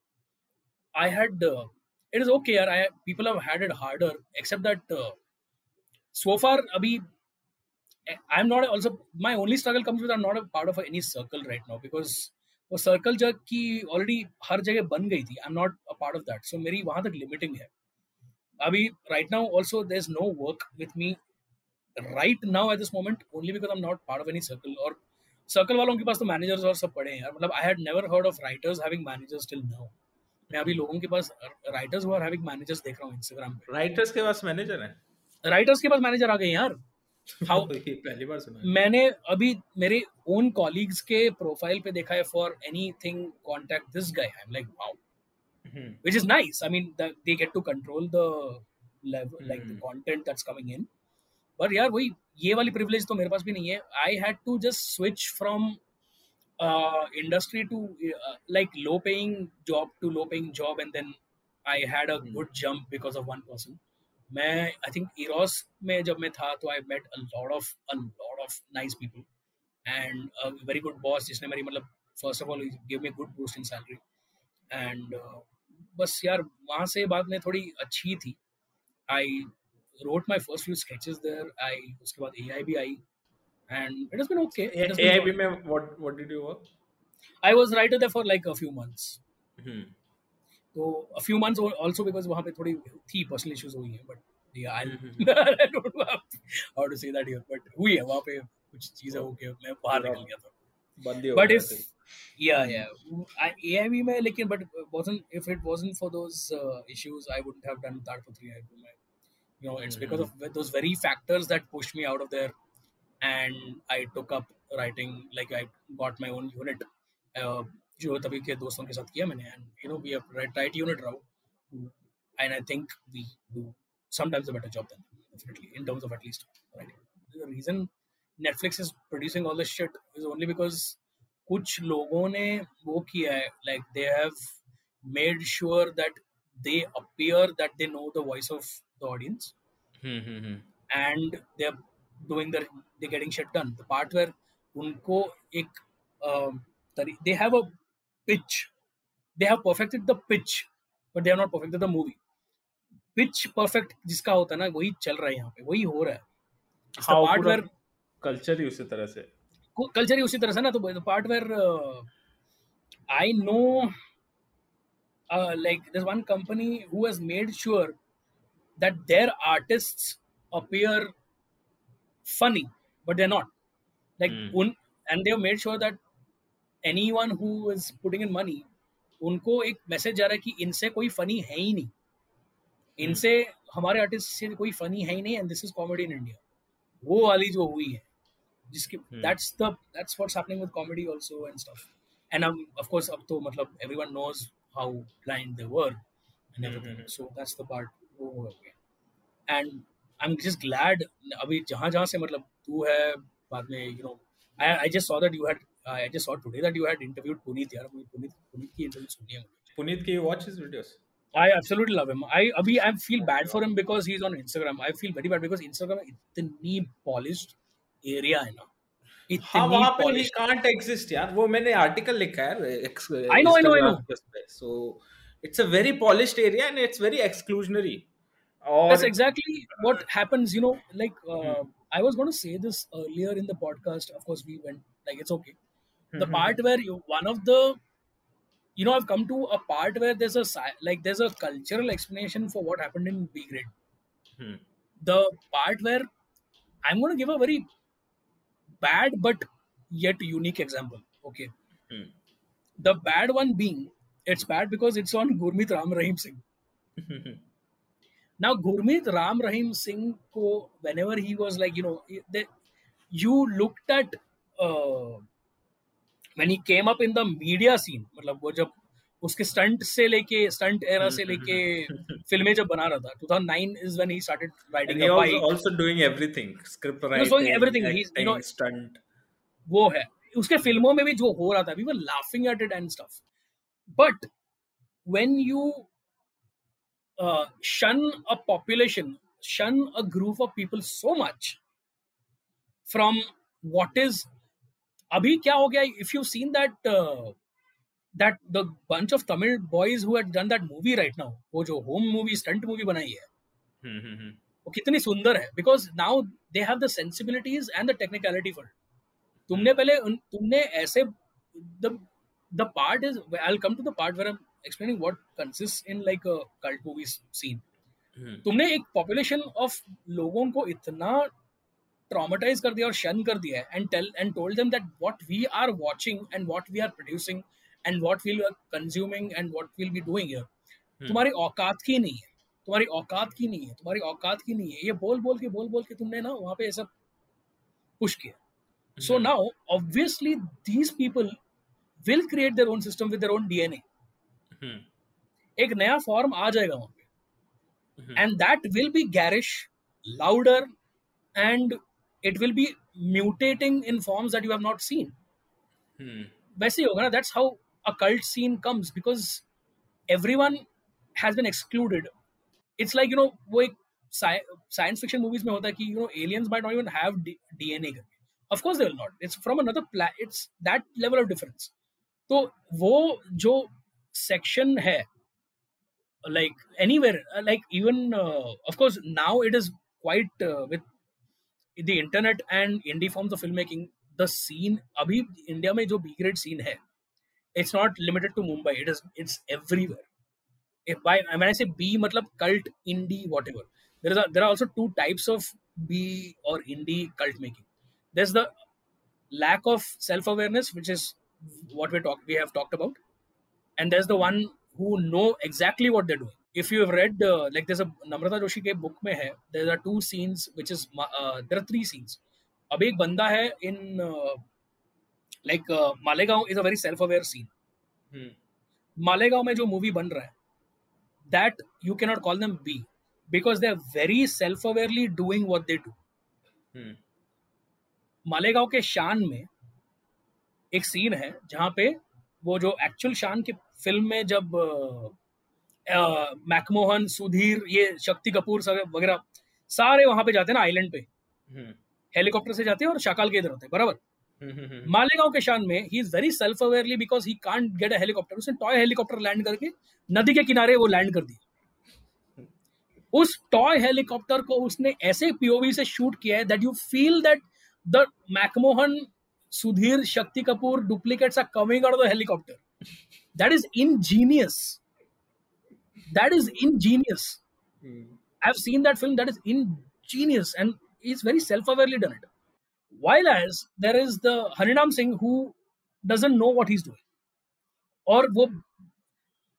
I had it is okay यार I people have had it harder except that so far abhi i'm not also, my only struggle comes with, i'm not a part of any circle right now, because वो circle जग की already हर जगह बन गई थी I am not a part of that so मेरी वहाँ तक लिमिटिंग है। अभी right now also there is no work with me right now at this moment only because I am not part of any circle और circle वालों के पास तो managers और सब पड़े हैं यार मतलब I had never heard of writers having managers till now मैं अभी लोगों के पास राइटर्स आर हैविंग मैनेजर्स देख रहा हूँ इंस्टाग्राम पे राइटर्स के पास मैनेजर है राइटर्स के पास मैनेजर आ गए यार ये पहली बार सुना। मैंने अभी मेरे ओन कॉलीग्स के प्रोफ़ाइल पे देखा है for anything contact this guy I am like wow which is nice. I mean, the, they get to control the level, like the Mhm. content that's coming in. But यार वही ये वाली privilege तो मेरे पास भी नहीं है. I had to just switch from uh, industry to uh, like low paying job to low paying job, and then I had a Hmm. good jump because of one person. मैं I think Eros में जब मैं था तो I met a lot of a lot of nice people and a very good boss जिसने मेरी मतलब first of all give me good boost in salary and बस यार वहाँ से बाद में थोड़ी अच्छी थी आई wrote my first few sketches there I उसके बाद AI भी आई and it has been okay it has been AIB fun. में what what did you work I was writer there for like a few months हम्म, तो a few months al- also because वहाँ पे थोड़ी थी personal issues हुई हैं but yeah I hmm, I don't know how to say that here but हुई है वहाँ पे कुछ चीजें हो गई मैं बाहर पूरा निकल गया था बंदी हो but गया if थे। yeah yeah I, AIB में लेकिन but wasn't if it wasn't for those uh, issues I wouldn't have done that for 3IB में you know it's because of those very factors that pushed me out of there and I took up writing like I got my own unit uh, जो तभी के दोस्तों के साथ किया मैंने and you know we have right, right unit now and I think we do sometimes a better job than them, definitely in terms of at least writing. The reason Netflix is producing all this shit is only because कुछ लोगों ने वो किया है like they have made sure that they appear that they know the voice of the audience hmm, hmm, hmm, and they're doing their they're getting shit done the part where उनको एक um, तरी- they have a pitch they have perfected the pitch but they have not perfected the movie pitch perfect जिसका होता है ना वही चल रहा है यहाँ पे वही हो रहा है हाँ पार्ट पूरा वेयर कल्चर ही उसी तरह से कल्चर ही उसी तरह से ना तो part where I know like there's one company who has made sure that their artists appear funny but they're not. Like Hmm. un, and they've made sure that anyone who is putting in money उनको एक message जा रहा है कि इनसे कोई funny है ही नहीं। इनसे हमारे आर्टिस्ट से कोई फनी है ही नहीं and this is comedy in India वो वाली जो हुई है जिसके Hmm. That's the that's what's happening with comedy also and stuff and अब ऑफ़ कोर्स अब तो मतलब everyone knows how blind they were and everything Mhm. So that's the part वो हो गया। And I am just glad अभी जहाँ जहाँ से मतलब तू है बाद में you know I I just saw that you had I just saw today that you had interviewed Puneet यार मुझे पुनीत पुनीत की इंटरव्यू सुनी है मुझे। पुनीत की watch his videos I absolutely love him. I अभी I feel bad for him because he's on Instagram. I feel very bad because Instagram में इतनी polished area है ना। हाँ वहाँ पे ही कांट एग्जिस्ट यार। वो मैंने आर्टिकल लिखा है I know, I know, I know. So it's a very polished area and it's very exclusionary that's exactly what happens you know like uh, I was going to say this earlier in the podcast of course we went like it's okay the Mhm. part where you one of the you know I've come to a part where there's a like there's a cultural explanation for what happened in B grade Hmm. the part where I'm going to give a very bad but yet unique example. Okay. Hmm. The bad one being it's bad because it's on Gurmeet Ram Rahim Singh. Now Gurmeet Ram Rahim Singh ko whenever he was like you know they, you looked at uh, when he came up in the media scene मतलब वो जब उसके stunt से लेके stunt era से लेके फ़िल्में जब बना रहा था 2009 is when he started riding he a also, bike also doing everything script was writing doing everything. He's, you know- stunt वो है उसके फ़िल्मों में भी जो हो रहा था we were laughing at it and stuff but when you shun a population shun a group of people so much from what is अभी क्या हो गया? If you seen that that the bunch of Tamil boys who had done that movie right now वो जो home movie stunt movie बनाई है हम्म, हम्म, हम्म. वो कितनी सुंदर है। Because now they have the sensibilities and the technicality for तुमने पहले तुमने ऐसे the part is I come to the part where I am explaining what consist in like a cult movie scene. तुमने एक पॉपुलेशन ऑफ़ लोगों को इतना traumatise कर दिया और शन कर दिया है and tell and told them that what we are watching and what we are producing and what we are consuming and what will be doing here तुम्हारी औकात की नहीं है तुम्हारी औकात की नहीं है तुम्हारी औकात की नहीं है ये बोल बोल के बोल बोल के तुमने ना वहाँ पे ऐसा पुश किया So now, obviously, these people will create their own system with their own DNA. हम्म. एक नया फॉर्म आ जाएगा वहाँ पे। हम्म. And that will be garish louder and it will be mutating in forms that you have not seen hmm. वैसे ही होगा ना that's how a cult scene comes because everyone has been excluded it's like you know वो एक science fiction movies में होता है कि you know aliens might not even have DNA करके। Of course they will not it's from another planet it's that level of difference तो वो जो section hai. Like anywhere like even uh, of course now it is quite uh, with the internet and indie forms of filmmaking the scene abhi india mein jo b grade scene hai it's not limited to mumbai. It is it's everywhere. If by when i say b matlab cult indie whatever. There is a, there are also two types of b or indie cult making. There's the lack of self awareness which is what we talk we have talked about. And there's the one who know exactly what they're doing. If you have read, uh, like there's a Namrata Joshi के book में है, there are two scenes which is uh, there are three scenes. अब एक बंदा है in uh, like uh, Malegaon is a very self-aware scene. हम्म. मालेगांव में जो movie बन रहा है, that you cannot call them B because they are very self-awarely doing what they do. हम्म. मालेगांव के शान में एक सीन है जहाँ पे वो जो एक्चुअल शान की फ़िल्म में जब मैकमोहन सुधीर ये शक्ति कपूर सब वगैरह सारे वहाँ पे जाते हैं ना आइलैंड पे हम्म. हेलीकॉप्टर से जाते हैं और शाकाल के इधर होते हैं बराबर हम्म. हम्म. मालेगांव के शान में he is very self awarely because he can't get a helicopter उसने टॉय हेलीकॉप्टर लैंड करके नदी के किनारे वो लैंड कर दी उस टॉय हेलीकॉप्टर को उसने ऐसे पीओवी से शूट किया है that you feel that the Macmohan Sudhir Shakti Kapoor duplicates are coming out of the helicopter. That is ingenious. That is ingenious. Mm. I've seen that film. That is ingenious, and he's very self-awarely done it. While as there is the Harinam Singh who doesn't know what he's doing, or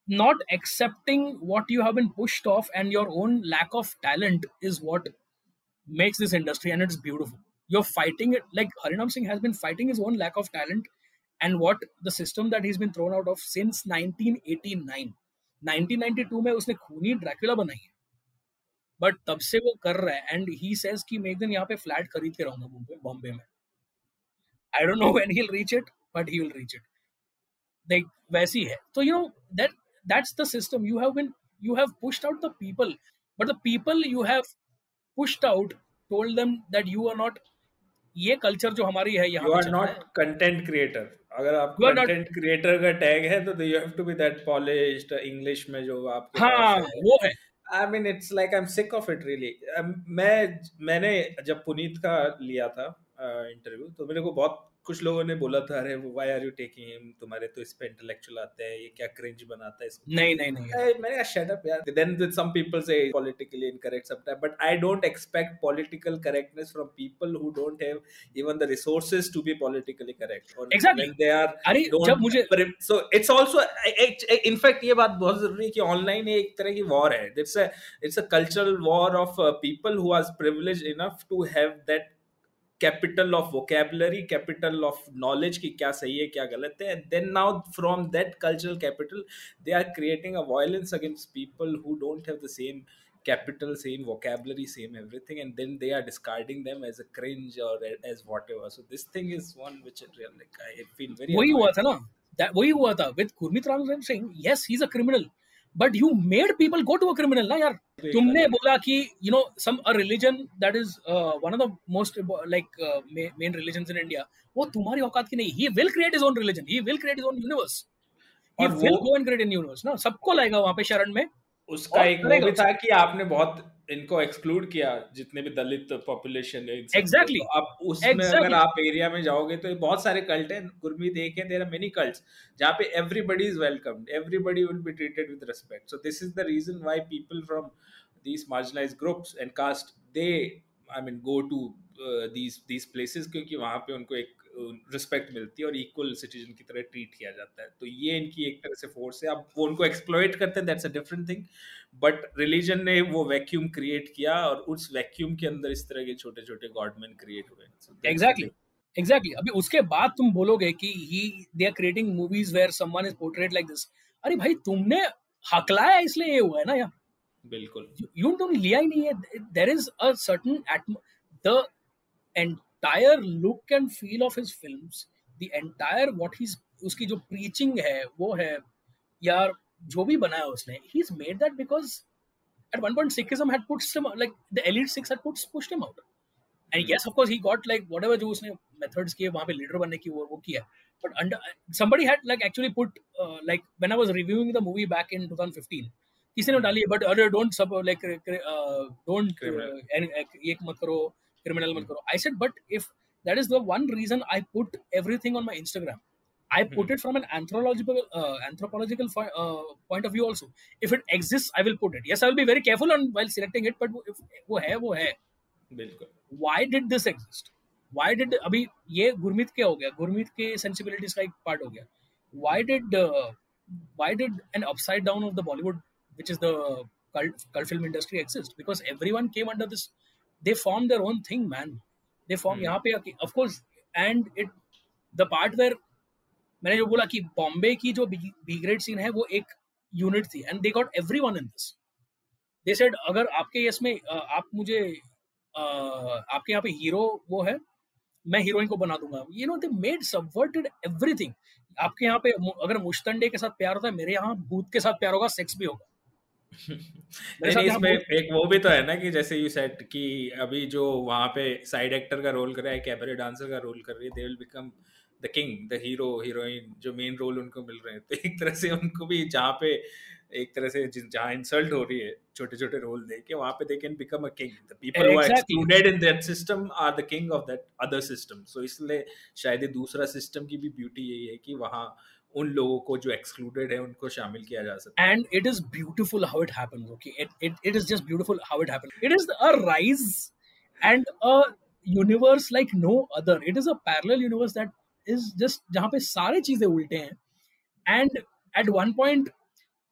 not accepting what you have been pushed off, and your own lack of talent is what makes this industry, and it's beautiful. You're fighting it, like, harinam singh has been fighting his own lack of talent and what the system that he's been thrown out of since 1989 1992 में उसने खूनी Dracula बनाई है। But तब से वो कर रहा है एंड ही सेज कि मैं एक दिन यहाँ पे फ्लैट खरीद के रहूँगा बॉम्बे बॉम्बे में। I don't know when he will reach it but he will reach it देख वैसी है। तो you know that that's the system you have been you have pushed out the people but the people you have pushed out told them that you are not ये culture जो हमारी है यहाँ you are not content creator अगर आप content creator का tag है तो you have to be that polished English में जो आप हाँ वो है। I mean it's like I am sick of it really मैं मैंने जब पुनीत का लिया था इंटरव्यू तो मेरे को बहुत कुछ लोगों ने बोला था अरे why are you taking him तुम्हारे तो इस पे इंटेलेक्चुअल आते हैं ये क्या क्रिंज बनाता है इसको? नहीं नहीं नहीं। मैंने कहा शट अप यार। देन सम पीपल से पॉलिटिकली इनकरेक्ट सब time but I don't expect political correctness from people who don't have even the resources to be politically correct और दे आर अरे जब मुझे सो इट्स आल्सो इनफैक्ट ये बात बहुत ज़रूरी है कि ऑनलाइन एक तरह की वॉर है। It's a it's a cultural war of people who are privilege enough to have that Capital of vocabulary capital of knowledge की क्या सही है क्या गलत है then now from that cultural capital they are creating a violence against people who don't have the same capital same vocabulary same everything and then they are discarding them as a cringe or a- as whatever so this thing is one which it real like i feel very वही हुआ annoyed. था ना that वही हुआ था with Gurmeet Ram Singh yes he's a criminal But you made people go to a ना यार तुमने बोला कि you know some that is one of the most like main religion in India वो तुम्हारी औकात की नहीं। Will create his own religion create his own universe he will go and create in universe ना? सबको लाएगा वहाँ पे शरण में। उसका एक मूवी था कि आपने बहुत इनको एक्सक्लूड किया जितने भी दलित पॉपुलेशन है। Exactly. तो अब उसमें Exactly. अगर आप एरिया में जाओगे तो बहुत सारे कल्ट हैं गुरमीत एक है देयर आर मेनी कल्ट्स जहाँ पे everybody is welcomed everybody will be treated with respect so this is the reason why people from marginalized groups and caste they i mean go to uh, these these places क्योंकि वहाँ पे उनको एक respect मिलती है और equal citizen की तरह ट्रीट किया जाता है तो ये इनकी एक तरह से फोर्स है अब वो उनको एक्सप्लॉइट करते हैं that's a different thing but religion ने वो वैक्यूम क्रिएट किया और उस वैक्यूम के अंदर इस तरह के छोटे छोटे गॉडमैन क्रिएट हुए So एग्जैक्टली thing. एग्जैक्टली अभी उसके बाद तुम बोलोगे कि he they are creating movies where someone is portrait like this अरे भाई तुमने हकलाया इसलिए ये हुआ है ना यार? बिल्कुल। You don't लिया ही नहीं है। Is a certain atm- the entire look and feel of his films the entire what he's उसकी जो preaching है वो है यार जो भी बनाया उसने he's made that because at one point Sikhism had pushed him like the elite six had put, pushed him out and yes of course he got like whatever जो उसने methods किए वहाँ पे leader बनने की वो वो किया but under somebody had like actually put uh, like when I was reviewing the movie back in 2015 किसी ने डाली बट अरे डोंट सब लाइक डोंट Criminal. ये मत करो क्रिमिनल मत करो I said but if that is the one reason I put everything on my Instagram I put it from an anthropological uh, anthropological fi- uh, point of view also. If it exists, I will put it. Yes, I will be very careful on while selecting it, but if वो है वो है बिल्कुल why did this exist why did अभी ये गुरमीत क्या हो गया गुरमीत के sensibilities का एक part हो गया why did uh, why did an upside down of the Bollywood which is the cult, cult film industry exist because everyone came under this they formed their own thing man they form Hmm. यहाँ पे आके of course and it the part where मैंने जो बोला कि बॉम्बे की जो B grade scene है वो एक यूनिट थी and they got every one in this they said अगर आपके इसमें अ, आप मुझे आपके यहाँ पे हीरो वो है मैं हीरोइन को बना दूँगा. You know they made subverted everything आपके यहाँ पे अगर मुश्तंडे के साथ प्यार होता है मेरे यहाँ भूत के साथ प्यार होगा सेक्स भी होगा। नहीं इसमें एक वो भी तो है ना कि जैसे यू सेट कि अभी जो वहाँ पे साइड एक्टर का रोल कर रहा है कैबरे डांसर का रोल कर रही है they will become the king the hero heroine जो मेन रोल उनको मिल रहे हैं। तो एक तरह से उनको भी जहाँ पे एक तरह से जहाँ इंसल्ट हो रही है छोटे छोटे रोल दे के वहाँ पे they can become a king the people who are excluded in that system are the king of that other system so इसलिए शायद ये दूसरा सिस्टम की भी ब्यूटी यही है कि वहाँ उन लोगों को जो एक्सक्लूडेड है उनको शामिल किया जा सकता है। And it is beautiful how it happens okay it it it is just beautiful how it happens it is a rise and a universe like no other it is a parallel universe that is just जहाँ पे सारे चीज़ें उल्टे हैं। And at one point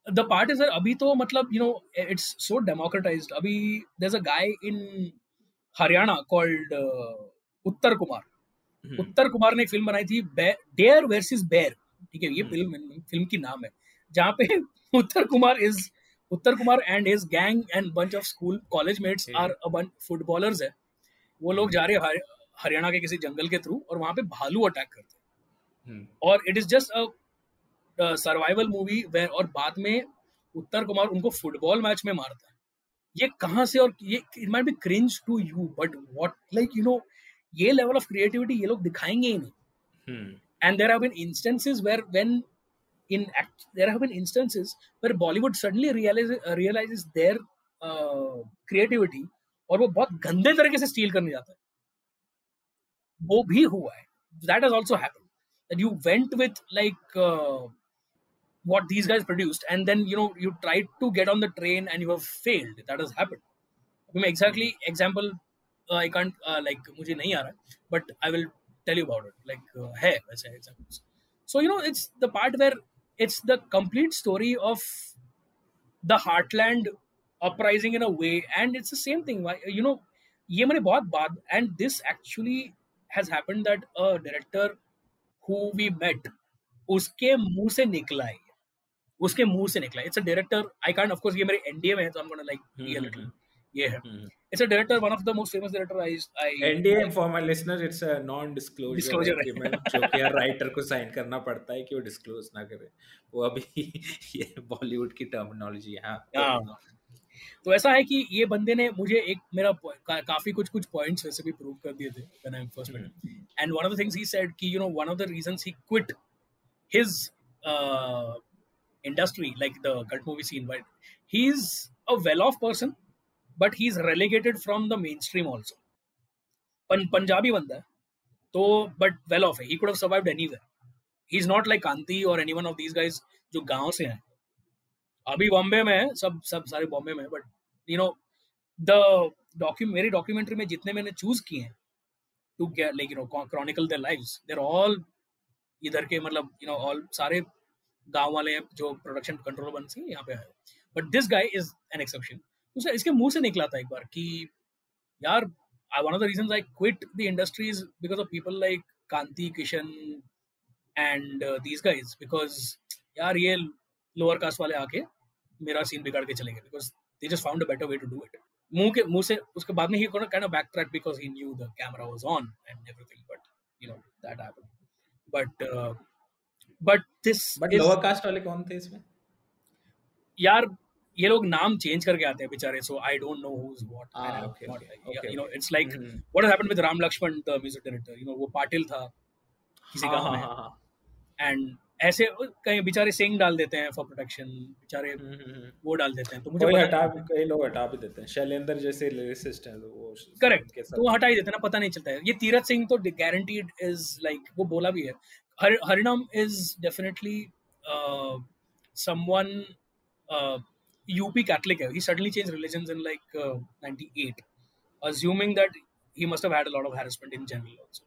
the part is अभी तो मतलब you know it's so democratised अभी is a guy in Haryana called Uttar Kumar Uttar Kumar ने एक फ़िल्म बनाई थी डेयर वर्सेस बेयर ठीक है ये फ़िल्म हम्म। फ़िल्म की नाम है। जहाँ पे Uttar Kumar is Uttar Kumar and his gang and bunch of school college mates are a bunch footballers है। वो लोग जा रहे हैं हरियाणा के किसी जंगल के थ्रू और वहाँ पे भालू अटैक करते हैं। हम्म। और it is just a survival movie where और बाद में उत्तर कुमार उनको फुटबॉल मैच में मारता है। ये कहाँ से और ये it might be cringe to you but what like you know ये लेवल ऑफ़ क्रिएटिविटी ये लोग दिखाएँगे ही नहीं। And there have been instances where when in act, there have been instances where Bollywood suddenly realizes uh, realizes their uh, creativity और वो बहुत गंदे तरीके से स्टील करने जाता है। वो भी हुआ है that has also happened that you went with like uh, what these guys produced and then you know you tried to get on the train and you have failed that has happened I mean, exactly example uh, I can't uh, like मुझे नहीं आ रहा but I will tell you about it like uh, hai वैसे examples so you know it's the part where it's the complete story of the heartland uprising in a way and it's the same thing you know ये मैंने बहुत बात and this actually has happened that a director who we met उसके मुँह से निकला है उसके मुँह से निकला it's a director I can't of course ये मेरे एनडीए में है तो I am gonna like be a little ये है it's a director one of the most famous director I, I NDA for my listeners it's a non disclosure disclosure agreement जो कि writer को साइन करना पड़ता है कि वो डिस्क्लोज ना करे वो अभी ये बॉलीवुड की टर्मिनोलॉजी है हाँ तो ऐसा है कि ये बंदे ने मुझे एक मेरा का, काफ़ी कुछ कुछ पॉइंट्स वैसे भी प्रूव कर दिए थे when I am first mate and one of the things he said कि you know one of the reasons he quit his industry like the cult movie scene but he is a well off person but he is relegated from the mainstream also Punjabi बंदा तो but well off है. He could have survived anywhere he is not like Kanti और any of these guys जो गाँव से हैं. अभी बॉम्बे में है, सब सब सारे बॉम्बे में but you know the docu मेरी डॉक्यूमेंट्री में जितने मैंने चूज़ किए हैं to get like you know chronicle their lives they're all इधर के मतलब यू नो ऑल सारे गाँव वाले हैं जो प्रोडक्शन कंट्रोल बन सी यहाँ पे है। But this guy is an exception इसके मुँह से निकला था एक बार कि, यार one of the reasons I quit the industries because of people like Kanti Kishan and these guys because यार, ये लोअर कास्ट वाले आके मेरा सीन बिगाड़ के चलेंगे because they just found a better way to do it मुँह के मुँह से उसके बाद में he kind of backtrack because he knew the camera was on and everything but you know that happened but but this but lower caste वाले कौन थे इसमें? यार ये लोग नाम चेंज करके आते हैं बेचारे so I don't know who. Is what you know it's like what happened with Ram Laxman the music director you know वो पाटिल था किसी हाँ, गाँव हाँ, में एंड हाँ, ऐसे कहीं बेचारे सिंग डाल देते हैं फॉर प्रोटेक्शन बेचारे हम्म, हम्म, हम्म। वो डाल देते हैं। तो मुझे हटा कई लोग हटा भी देते हैं। शैलेंद्र जैसे लिरिसिस्ट हैं तो वो करेक्ट तो वो हटा ही देते हैं ना पता नहीं चलता है। ये तीरथ सिंह तो गारंटीड इज़ लाइक वो बोला भी है। हर Harinam is definitely someone UP Catholic. He suddenly changed religions in like uh, 98, assuming that he must have had a lot of harassment in general also.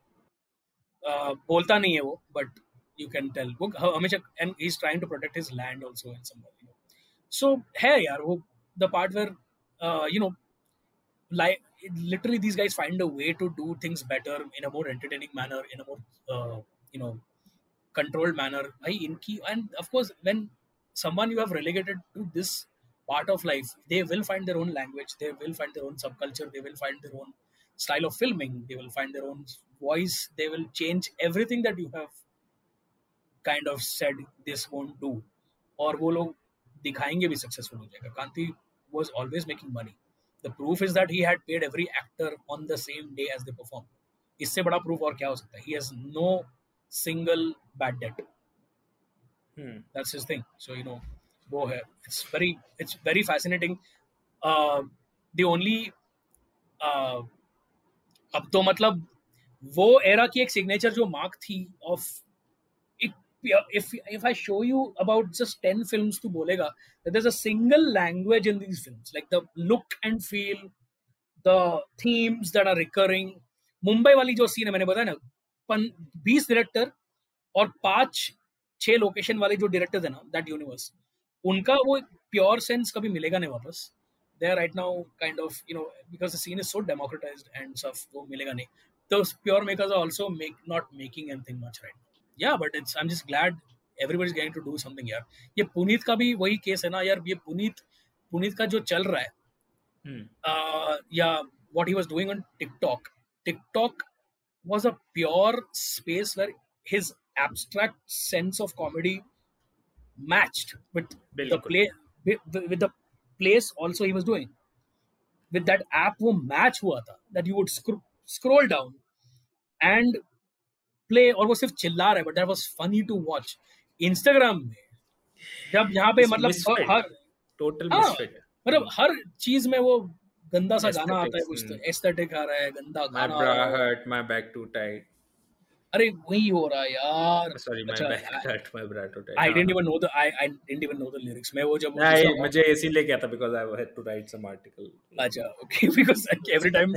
Uh, बोलता नहीं है वो but you can tell Hamisha, and he's trying to protect his land also In some you know. so hey yaar, the part where uh, you know like literally these guys find a way to do things better in a more entertaining manner in a more uh, you know controlled manner and of course when someone you have relegated to this part of life they will find their own language they will find their own subculture they will find their own style of filming they will find their own voice they will change everything that you have kind of said this won't do और वो लोग दिखाएँगे भी successful हो जाएगा कांति was always making money the proof is that he had paid every actor on the same day as they performed इससे बड़ा proof और क्या हो सकता है he has no single bad debt hmm. that's his thing so you know वो है it's very it's very fascinating the only अब तो मतलब वो एरा की एक सिग्नेचर जो मार्क थी of if if I show you about just 10 films to bolega, that there's a single language in these films, like the look and feel, the themes that are recurring. Mumbai वाली जो scene है मैंने बताया ना बीस director और पाँच छह लोकेशन वाले जो डायरेक्टर्स है ना दैट यूनिवर्स उनका वो प्योर सेंस कभी मिलेगा नहीं वापस they are right now kind of you know because the scene is so democratised and सफ वो मिलेगा नहीं तो pure makers are also make not making anything much right yeah but it's i'm just glad everybody's getting to do something यार ये पुनीत का भी वही केस है ना यार ये पुनीत पुनीत का जो चल रहा है hmm. uh, या what he was doing on TikTok TikTok was a pure space where his abstract sense of comedy matched with the play with, with the place also he was doing with that app वो match हुआ था that you would sc- scroll down and play और वो सिर्फ़ चिल्ला रहा है but that was funny to watch Instagram में जब यहाँ पे मतलब हर टोटल हाँ, मतलब हर चीज़ में वो गंदा सा गाना आता है कुछ तो एस्थेटिक आ रहा है गंदा गाना माय बैक टू टाइट अरे वही हो रहा है यार। Sorry my heart my tight I didn't even know the I I didn't even know the lyrics मैं वो जब नहीं मुझे इसीलिए क्या था because I had to write some article अच्छा okay because every time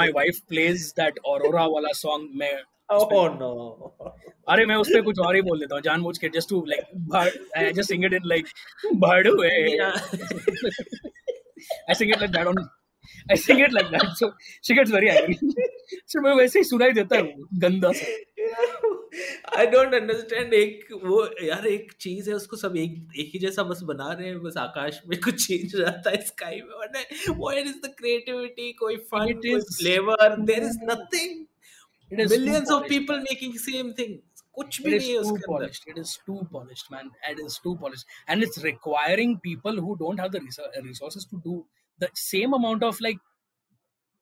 my wife plays that Aurora वाला सॉन्ग मैं Oh no. अरे मैं उस पे कुछ और ही बोल देता हूँ जानबूझ के just to like just sing it in like भाड़ुए I sing it like that on I sing it like that so she gets very angry. मैं वैसे ही सुनाई देता हूँ गंदा सा आई डोंट अंडरस्टैंड एक वो यार एक चीज़ है उसको सब एक एक ही जैसा बस बना रहे हैं बस आकाश में कुछ चेंज रहता है स्काई में वरना व्हाट इज़ द क्रिएटिविटी कोई फन कोई flavour there is nothing millions of people making same thing कुछ भी नहीं है उसके polished it is too polished man it is too polished and it's requiring people who don't have the resources to do the same amount of like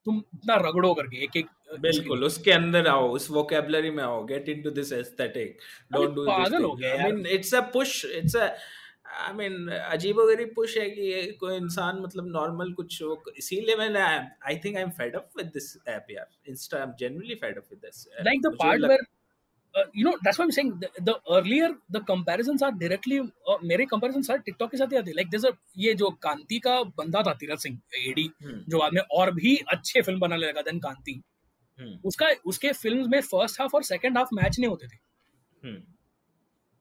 तुम इतना रगड़ो करके एक एक बिल्कुल उसके अंदर आओ उस वोकैबुलरी में आओ get into this aesthetic don't do पागल हो गया I mean it's a push it's a I mean push है कि कोई इंसान मतलब नॉर्मल कुछ इसीलिए मैंने I think I am fed up with this app यार. Insta I am generally fed up with this like the part where you know that's what i'm saying the, the earlier the comparisons are directly uh, मेरे comparisons are TikTok के साथ ही आते like there's a ये जो कांति का बंदा था तीरथ सिंह एडी hmm. जो बाद में और भी अच्छे फ़िल्म बनाने लगा देन कांति hmm. उसका उसके फिल्म्स में फ़र्स्ट हाफ़ और सेकंड हाफ़ मैच नहीं होते थे.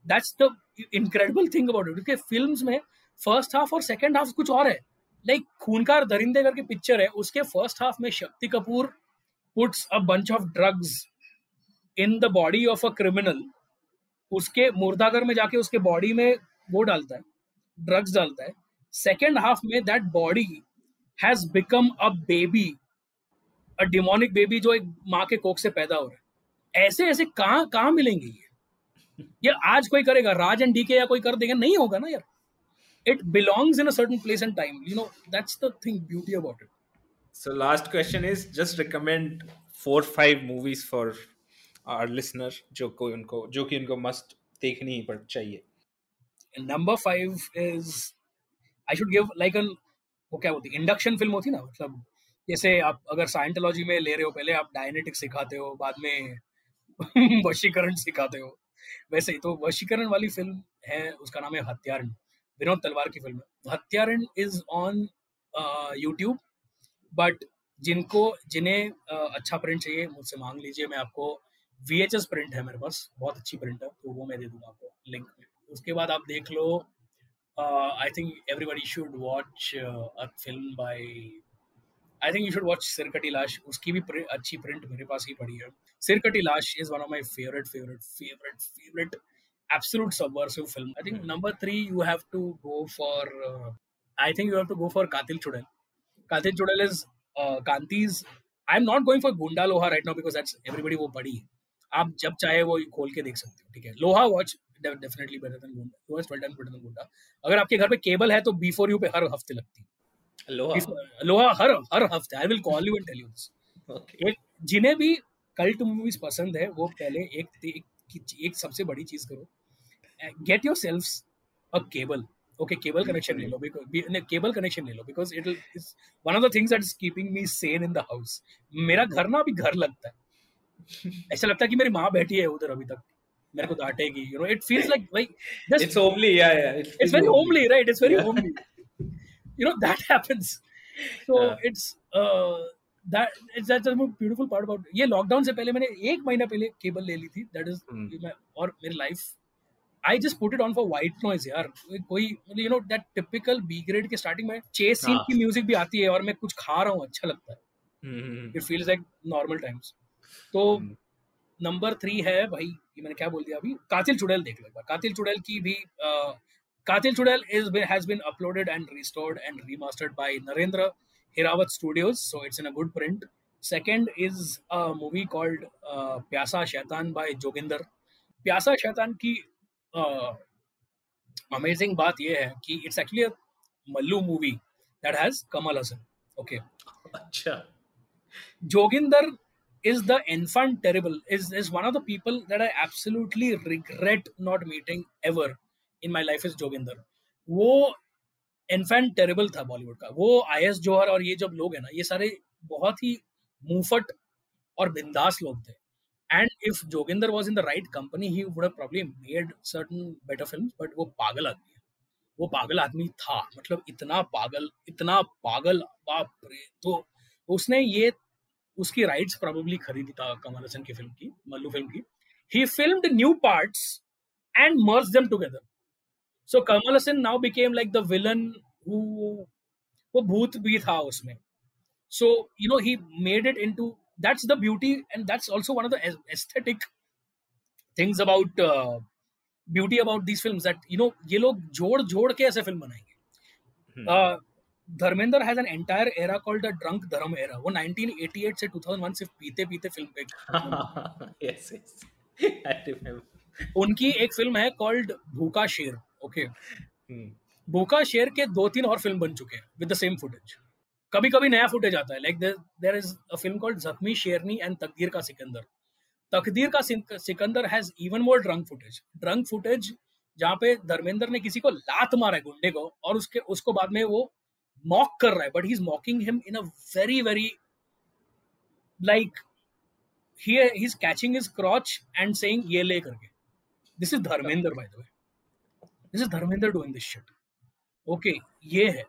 That's the incredible thing about it क्योंकि फिल्म्स में फ़र्स्ट हाफ़ और सेकंड हाफ़ कुछ और है लाइक like, खूनकार दरिंदे करके पिक्चर है उसके फ़र्स्ट हाफ़ में Shakti Kapoor puts a bunch of drugs in the body of a criminal उसके मुर्दागर में जाके उसके बॉडी में वो डालता है ड्रग्स डालता है। सेकेंड हाफ़ में that body has become a baby a demonic baby जो एक माँ के कोक से पैदा हो रहा है। ऐसे ऐसे कहाँ कहाँ मिलेंगे ये? ये आज कोई करेगा, राज एंड डीके या कोई कर देगा, नहीं होगा ना यार। It belongs in a certain place and time, you know, that's the thing, beauty about it. So, last question is, just recommend four, five movies for our listener जो कोई उनको जो कि उनको मस्ट देखनी ही पड़ चाहिए। Number five is I should give like an वो क्या होती इंडक्शन फ़िल्म होती ना मतलब जैसे आप अगर साइंटोलॉजी में ले रहे हो पहले आप डायनेटिक्स सिखाते हो बाद में वशीकरण सिखाते हो। वैसे ही तो वशीकरण वाली फ़िल्म है उसका नाम है हत्यारण विनोद तलवार की फ़िल्म है। Hatyarin is on YouTube but जिनको जिन्हें uh, अच्छा प्रिंट चाहिए मुझसे मांग लीजिए मैं आपको एस प्रिंट है मेरे पास, बहुत अच्छी प्रिंट है तो वो मैं दे दूँगा आपको लिंक में। उसके बाद आप देख लो I think everybody should watch a film by I think you should watch Sirkati Lash उसकी भी अच्छी प्रिंट मेरे पास ही पड़ी है। Sirkati Lash is one of my favourite favourite favourite favourite absolute subversive film I think number three you have to go for I think you have to go for Qatil Chudail Qatil Chudail is Kanti's I am not going for Gunda Loha right now because that's everybody वो पड़ी है। आप जब चाहे वो खोल के देख सकते हो ठीक है? Loha watch definitely better then गुंडा लोहा इज़ बेटर देन गुंडा अगर आपके घर पे केबल है तो बी फॉर यू पे हर हफ़्ते लगती है। लोहा? हर हर हफ़्ते। I will call you and tell you this एक जिन्हें भी कल्ट मूवीज़ पसंद है वो पहले एक एक, एक सबसे बड़ी चीज़ करो। Get yourself a cable okay cable connection ले लो। बिकॉज़ केबल कनेक्शन ले लो। Because it one of the things that is keeping me sane in the house मेरा घर ना अभी घर लगता है। ऐसा लगता है कि मेरी माँ बैठी है उधर अभी तक। मेरे को डांटेगी you know it feels like like just it's homely yeah yeah it's very homely right it's very homely know that happens. So yeah. it's uh that it's that's a beautiful part ये lockdown से पहले मैंने एक महीना पहले cable ले ली थी दैट इज़ hmm. और मेरी life I just put it on for white noise यार। कोई you know that typical B grade के स्टार्टिंग में चेस सीन की म्यूज़िक भी आती है और मैं कुछ खा रहा हूँ अच्छा लगता है। It feels like normal times तो नंबर hmm. थ्री है भाई ये मैंने क्या बोल दिया अभी? कातिल चुड़ैल देख लो एक बार। कातिल चुड़ैल की भी Qatil Chudail is has been uploaded and restored and remastered by Narendra Hirawat studios so it's in a good print second is a movie called Pyasa Shaitan by Joginder. Pyasa Shaitan की अमेजिंग uh, बात यह है कि it's actually a Mallu movie that has Kamal Haasan okay अच्छा। Joginder is the infant terrible, is is one of the people that I absolutely regret not meeting ever in my life is Joginder. वो infant terrible था बॉलीवुड का। वो I S जोहर और ये जब लोग हैं ना, ये सारे बहुत ही मुंहफट और बिंदास लोग थे। And if Joginder was in the right company he would probably made certain better film but वो पागल आदमी है। वो पागल आदमी था। मतलब इतना पागल इतना पागल, बाप रे। तो उसने ये उसकी राइट्स प्रॉब्ली खरीदी था कमल हसन की फ़िल्म की मल्लू फ़िल्म की। He filmed new parts and merge them together so Kamal Haasan now became like the villain वो भूत भी था उसमें। So you know he made it into that's the beauty and that's also one of the aesthetic things about uh, beauty about these films that you know ये लोग जोड़ जोड़ के ऐसे फ़िल्म बनाएँगे। Uh, Dharmendra has an entire era called the drunk Dharam era वो 1988 से 2001 सिर्फ़ पीते पीते फ़िल्म पे यस यस उनकी एक फ़िल्म है कॉल्ड भूखा शेर ओके भूखा शेर के दो तीन और फ़िल्म बन चुके हैं विद द सेम फुटेज कभी कभी नया फुटेज आता है like there is a film called Zakhmi Sherni and Taqdeer Ka Sikandar Taqdeer Ka Sikandar has even more drunk footage drunk footage जहाँ पे धर्मेंद्र ने किसी को लात मारा है गुंडे को और उसके उसको बाद में वो मॉक कर रहा है but he is mocking him in a very very like he is catching is crotch and saying ले करके. This is Dharmendra by the way this is Dharmendra doing this shit okay ये है.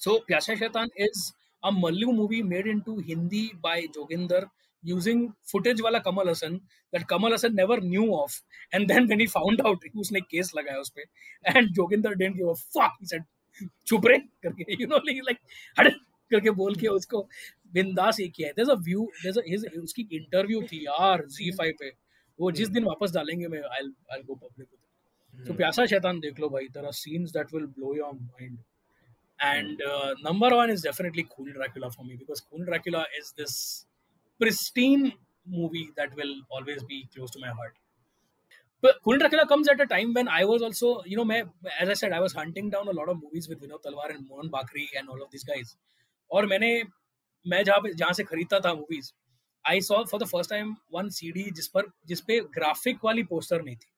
So so, Pyasa Shaitan is a Mallu movie made into Hindi by Joginder using footage वाला Kamal Haasan that Kamal Haasan never knew of and then then he found out उसने case लगाया उस पर and Joginder didn't give a fuck he said छुप रहे करके you know like हट करके बोल के उसको बिंदास ये किया there is a view there is उसकी इंटरव्यू थी यार Z5 पे। वो जिस दिन वापस डालेंगे मैं I I go public with तो hmm. प्यासा शैतान देख लो भाई there scenes that will blow your mind and number one is definitely cool Dracula for me because cool Dracula is this pristine movie that will always be close to my heart But Cool Dracula comes at a time when I was also, you know, as I said, I was hunting down a lot of movies with Vinod Talwar and Mohan Bakri and all of these guys. और मैंने मैं जहाँ पे जहाँ से खरीदता था movies I saw for the first time one CD जिस पर जिस पे ग्राफिक वाली पोस्टर नहीं थी.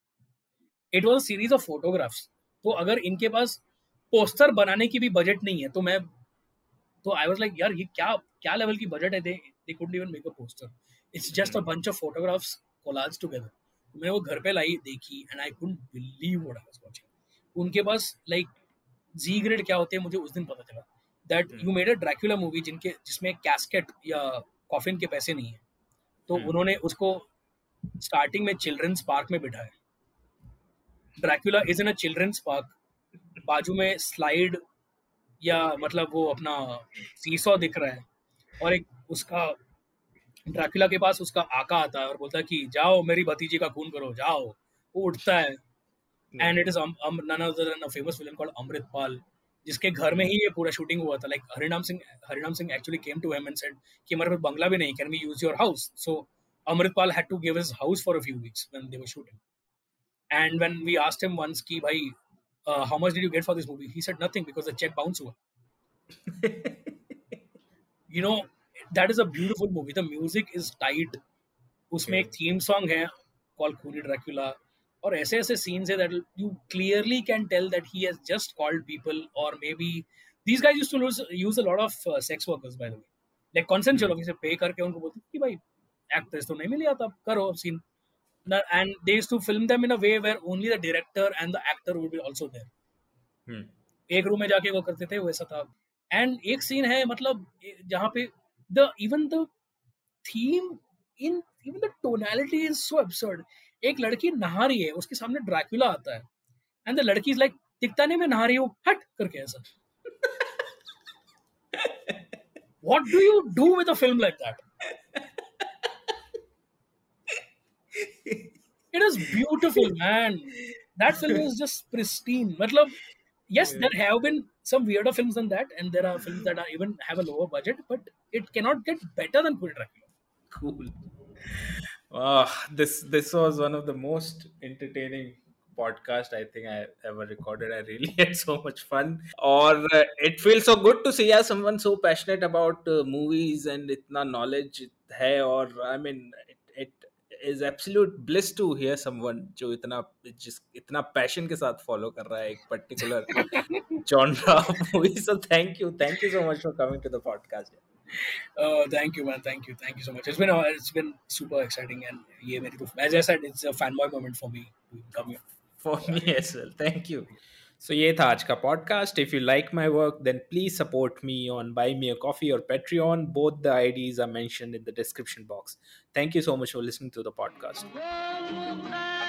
It was series of photographs तो अगर इनके पास पोस्टर बनाने की भी बजट नहीं है तो मैं तो आई वाज लाइक यार ये क्या क्या लेवल की बजट है? They they could even make a poster it's just a bunch of photographs collage together मैं वो घर पे लाई देखी and I couldn't believe what I was watching उनके पास लाइक जी ग्रेड क्या होते हैं मुझे उस दिन पता चला। That you made a Dracula movie जिनके जिसमें कैस्केट या कॉफिन के पैसे नहीं है। तो hmm. उन्होंने उसको स्टार्टिंग में चिल्ड्रंस पार्क में बिठाया। Dracula is in a children's park बाजू में स्लाइड या मतलब वो अपना सीसो दिख रहा है। और एक उसका ड्रैकुला के पास उसका आका आता है और बोलता है कि जाओ मेरी भतीजी का खून करो जाओ। वो उठता है। And it is famous film called Amritpal जिसके घर में ही ये पूरा शूटिंग हुआ था। Like Harinam Singh Harinam Singh actually came to him and said कि हमारे पास बंगला भी नहीं can we use your house so Amritpal had to give his house for a few weeks when they were shooting and when we asked him once कि भाई uh, how much did you get for this movie? He said nothing because the check bounced over. you that is a beautiful movie. The music is tight. उसमें एक theme song है call खूनी Dracula और ऐसे ऐसे scenes है that you clearly can tell that he has just called people और maybe these guys used to use a lot of sex workers by the way like consensual officer pay करके उनको बोलते कि भाई एक्टर्स तो नहीं मिली आता करो scene and they used to film them in a way where only the director and the actor would be also there Hmm. एक रूम में जाके वो करते थे वैसा था एंड एक सीन है मतलब जहाँ पे the even the theme in even the tonality is so absurd एक लड़की नहा रही है उसके सामने ड्रैकुला आता है एंड द लड़की इज लाइक दिखता नहीं मैं नहा रही हूँ हट करके ऐसा what do you do with a film like that it is beautiful man that film is just pristine matlab yes there have been some weirder films than that and there are films that are even have a lower budget but it cannot get better than Puri Dracula cool uh, this this was one of the most entertaining podcast I think I ever recorded. I really had so much fun. Or uh, it feels so good to see yeah, someone so passionate about uh, movies and itna knowledge hai or I mean it, it is absolute bliss to hear someone जो इतना जिस इतना passion के साथ follow कर रहा है एक particular genre of movie. So thank you, thank you so much for coming to the podcast. uh, thank you man thank you thank you so much it's been uh, it's been super exciting and ये मेरी तो as I said it's a fanboy moment for me to come here for me as well. Thank you. So ये था आज का podcast. If you like my work, then please support me on Buy Me a Coffee or Patreon. Both the IDs are mentioned in the description box. Thank you so much for listening to the podcast.